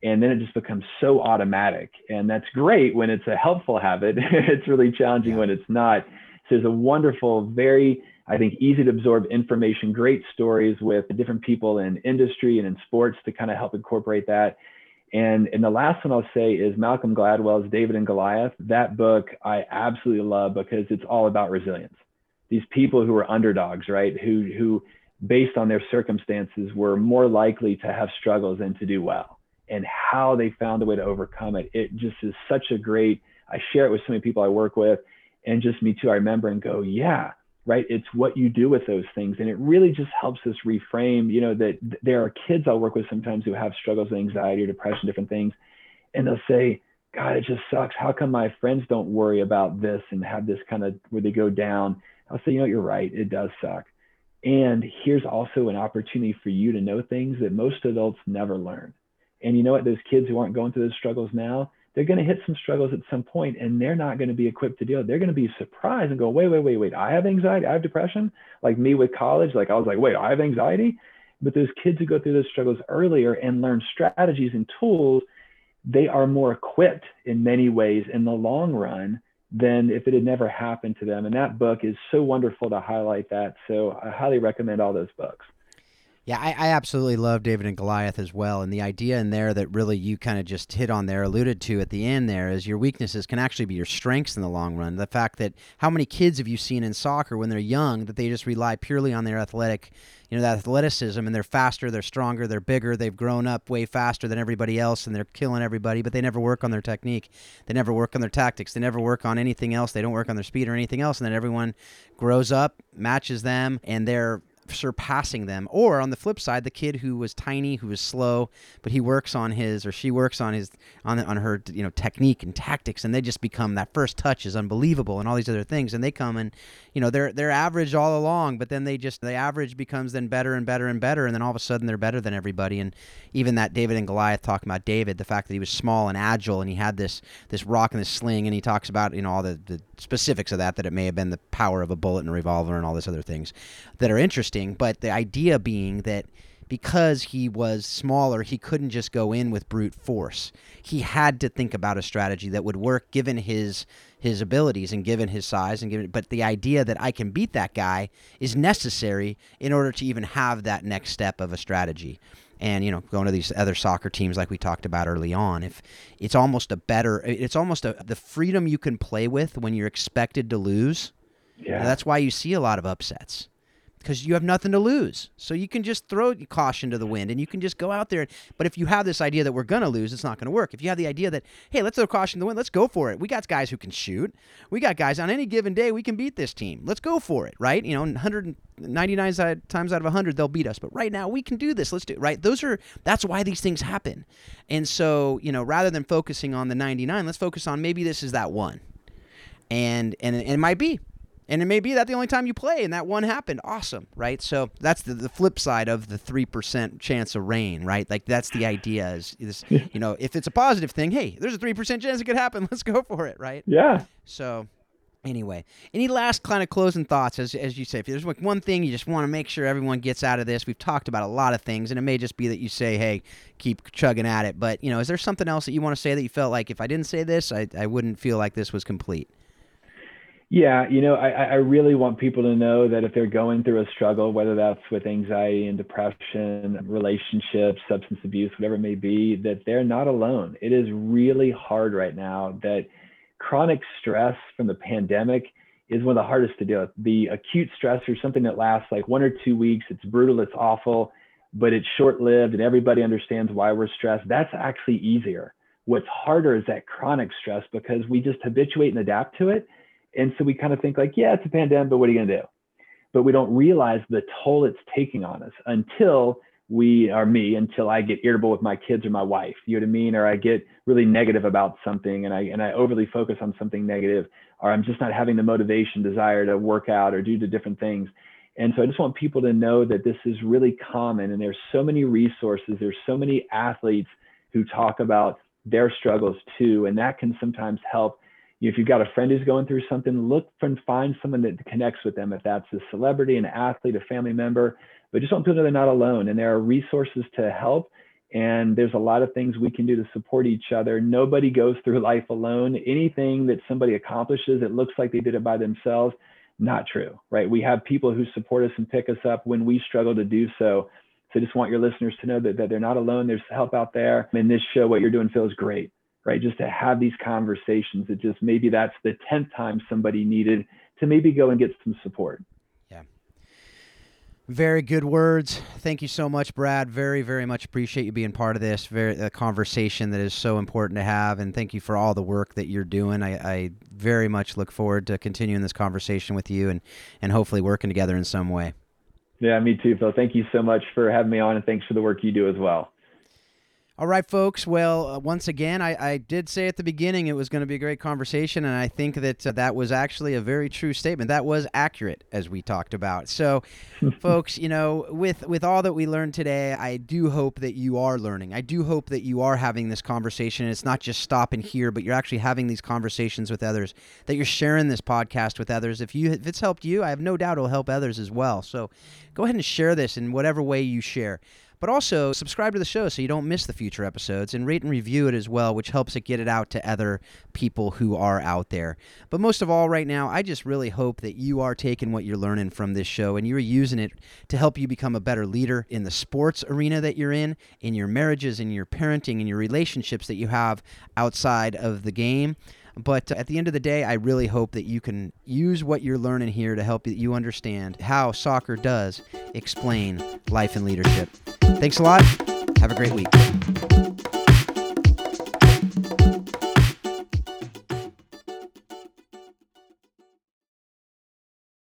Speaker 3: And then it just becomes so automatic. And that's great when it's a helpful habit. it's really challenging yeah. when it's not. So there's a wonderful, very I think easy to absorb information, great stories with different people in industry and in sports to kind of help incorporate that. And, and the last one I'll say is Malcolm Gladwell's David and Goliath. That book I absolutely love because it's all about resilience. These people who are underdogs, right? Who, who based on their circumstances were more likely to have struggles and to do well and how they found a way to overcome it. It just is such a great, I share it with so many people I work with and just me too. I remember and go, yeah, right? It's what you do with those things. And it really just helps us reframe, you know, that there are kids I'll work with sometimes who have struggles with anxiety or depression, different things. And they'll say, God, it just sucks. How come my friends don't worry about this and have this kind of where they go down? I'll say, you know, you're right. It does suck. And here's also an opportunity for you to know things that most adults never learn. And you know what? Those kids who aren't going through those struggles now, they're going to hit some struggles at some point and they're not going to be equipped to deal. With. They're going to be surprised and go, wait, wait, wait, wait. I have anxiety. I have depression. Like me with college, like I was like, wait, I have anxiety. But those kids who go through those struggles earlier and learn strategies and tools, they are more equipped in many ways in the long run than if it had never happened to them. And that book is so wonderful to highlight that. So I highly recommend all those books.
Speaker 2: Yeah, I, I, absolutely love David and Goliath as well. And the idea in there that really you kind of just hit on there, alluded to at the end there, is your weaknesses can actually be your strengths in the long run. The fact that how many kids have you seen in soccer when they're young that they just rely purely on their athletic, you know, that athleticism and they're faster, they're stronger, they're bigger, they've grown up way faster than everybody else and they're killing everybody, but they never work on their technique. They never work on their tactics. They never work on anything else. They don't work on their speed or anything else. And then everyone grows up, matches them, and they're surpassing them. Or on the flip side, the kid who was tiny, who was slow, but he works on his or she works on his on on her you know technique and tactics, and they just become that first touch is unbelievable and all these other things, and they come and you know they're they're average all along, but then they just the average becomes then better and better and better, and then all of a sudden they're better than everybody. And even that David and Goliath talking about David, the fact that he was small and agile, and he had this this rock and this sling, and he talks about you know all the, the specifics of that, that it may have been the power of a bullet and a revolver and all this other things that are interesting. But the idea being that because he was smaller, he couldn't just go in with brute force. He had to think about a strategy that would work given his his abilities and given his size and given but the idea that I can beat that guy is necessary in order to even have that next step of a strategy and you know going to these other soccer teams like we talked about early on if it's almost a better it's almost a the freedom you can play with when you're expected to lose yeah. that's why you see a lot of upsets because you have nothing to lose. So you can just throw caution to the wind and you can just go out there. But if you have this idea that we're going to lose, it's not going to work. If you have the idea that, hey, let's throw caution to the wind, let's go for it. We got guys who can shoot. We got guys on any given day, we can beat this team. Let's go for it, right? You know, 199 times out of 100, they'll beat us. But right now, we can do this. Let's do it, right? Those are, that's why these things happen. And so, you know, rather than focusing on the 99, let's focus on maybe this is that one. And, and, and it might be and it may be that the only time you play and that one happened. Awesome right? So that's the, the flip side of the 3% chance of rain right? Like that's the idea is, is you know if it's a positive thing hey there's a 3% chance it could happen. Let's go for it right?
Speaker 3: Yeah.
Speaker 2: So anyway any last kind of closing thoughts? As, as you say if there's like one thing you just want to make sure everyone gets out of this we've talked about a lot of things and it may just be that you say hey keep chugging at it. But you know is there something else that you want to say that you felt like if i didn't say this i, I wouldn't feel like this was complete
Speaker 3: yeah, you know, I, I really want people to know that if they're going through a struggle, whether that's with anxiety and depression, relationships, substance abuse, whatever it may be, that they're not alone. It is really hard right now that chronic stress from the pandemic is one of the hardest to deal with. The acute stress or something that lasts like one or two weeks, it's brutal, it's awful. but it's short lived and everybody understands why we're stressed. That's actually easier. What's harder is that chronic stress because we just habituate and adapt to it. And so we kind of think like, yeah, it's a pandemic, but what are you going to do? But we don't realize the toll it's taking on us until we are me until I get irritable with my kids or my wife. You know what I mean? Or I get really negative about something and I and I overly focus on something negative, or I'm just not having the motivation, desire to work out or do the different things. And so I just want people to know that this is really common and there's so many resources, there's so many athletes who talk about their struggles too. And that can sometimes help. If you've got a friend who's going through something, look and find someone that connects with them. If that's a celebrity, an athlete, a family member, but just people to know they're not alone and there are resources to help. And there's a lot of things we can do to support each other. Nobody goes through life alone. Anything that somebody accomplishes, it looks like they did it by themselves. Not true, right? We have people who support us and pick us up when we struggle to do so. So just want your listeners to know that, that they're not alone. There's help out there. In this show, what you're doing feels great, right? Just to have these conversations. It just maybe that's the 10th time somebody needed to maybe go and get some support. Yeah.
Speaker 2: Very good words. Thank you so much, Brad. Very, very much appreciate you being part of this. Very a conversation that is so important to have, and thank you for all the work that you're doing. I, I very much look forward to continuing this conversation with you, and and hopefully working together in some way.
Speaker 3: Yeah, me too, Phil. Thank you so much for having me on, and thanks for the work you do as well.
Speaker 2: All right, folks. Well, uh, once again, I, I, did say at the beginning it was going to be a great conversation, and I think that uh, that was actually a very true statement. That was accurate, as we talked about. So, folks, you know, with with all that we learned today, I do hope that you are learning. I do hope that you are having this conversation. It's not just stopping here, but you're actually having these conversations with others. That you're sharing this podcast with others. If you if it's helped you, I have no doubt it'll help others as well. So, go ahead and share this in whatever way you share. But also subscribe to the show so you don't miss the future episodes and rate and review it as well, which helps it get it out to other people who are out there. But most of all, right now, I just really hope that you are taking what you're learning from this show and you're using it to help you become a better leader in the sports arena that you're in, in your marriages, in your parenting, in your relationships that you have outside of the game. But at the end of the day, I really hope that you can use what you're learning here to help you understand how soccer does explain life and leadership. Thanks a lot. Have a great week.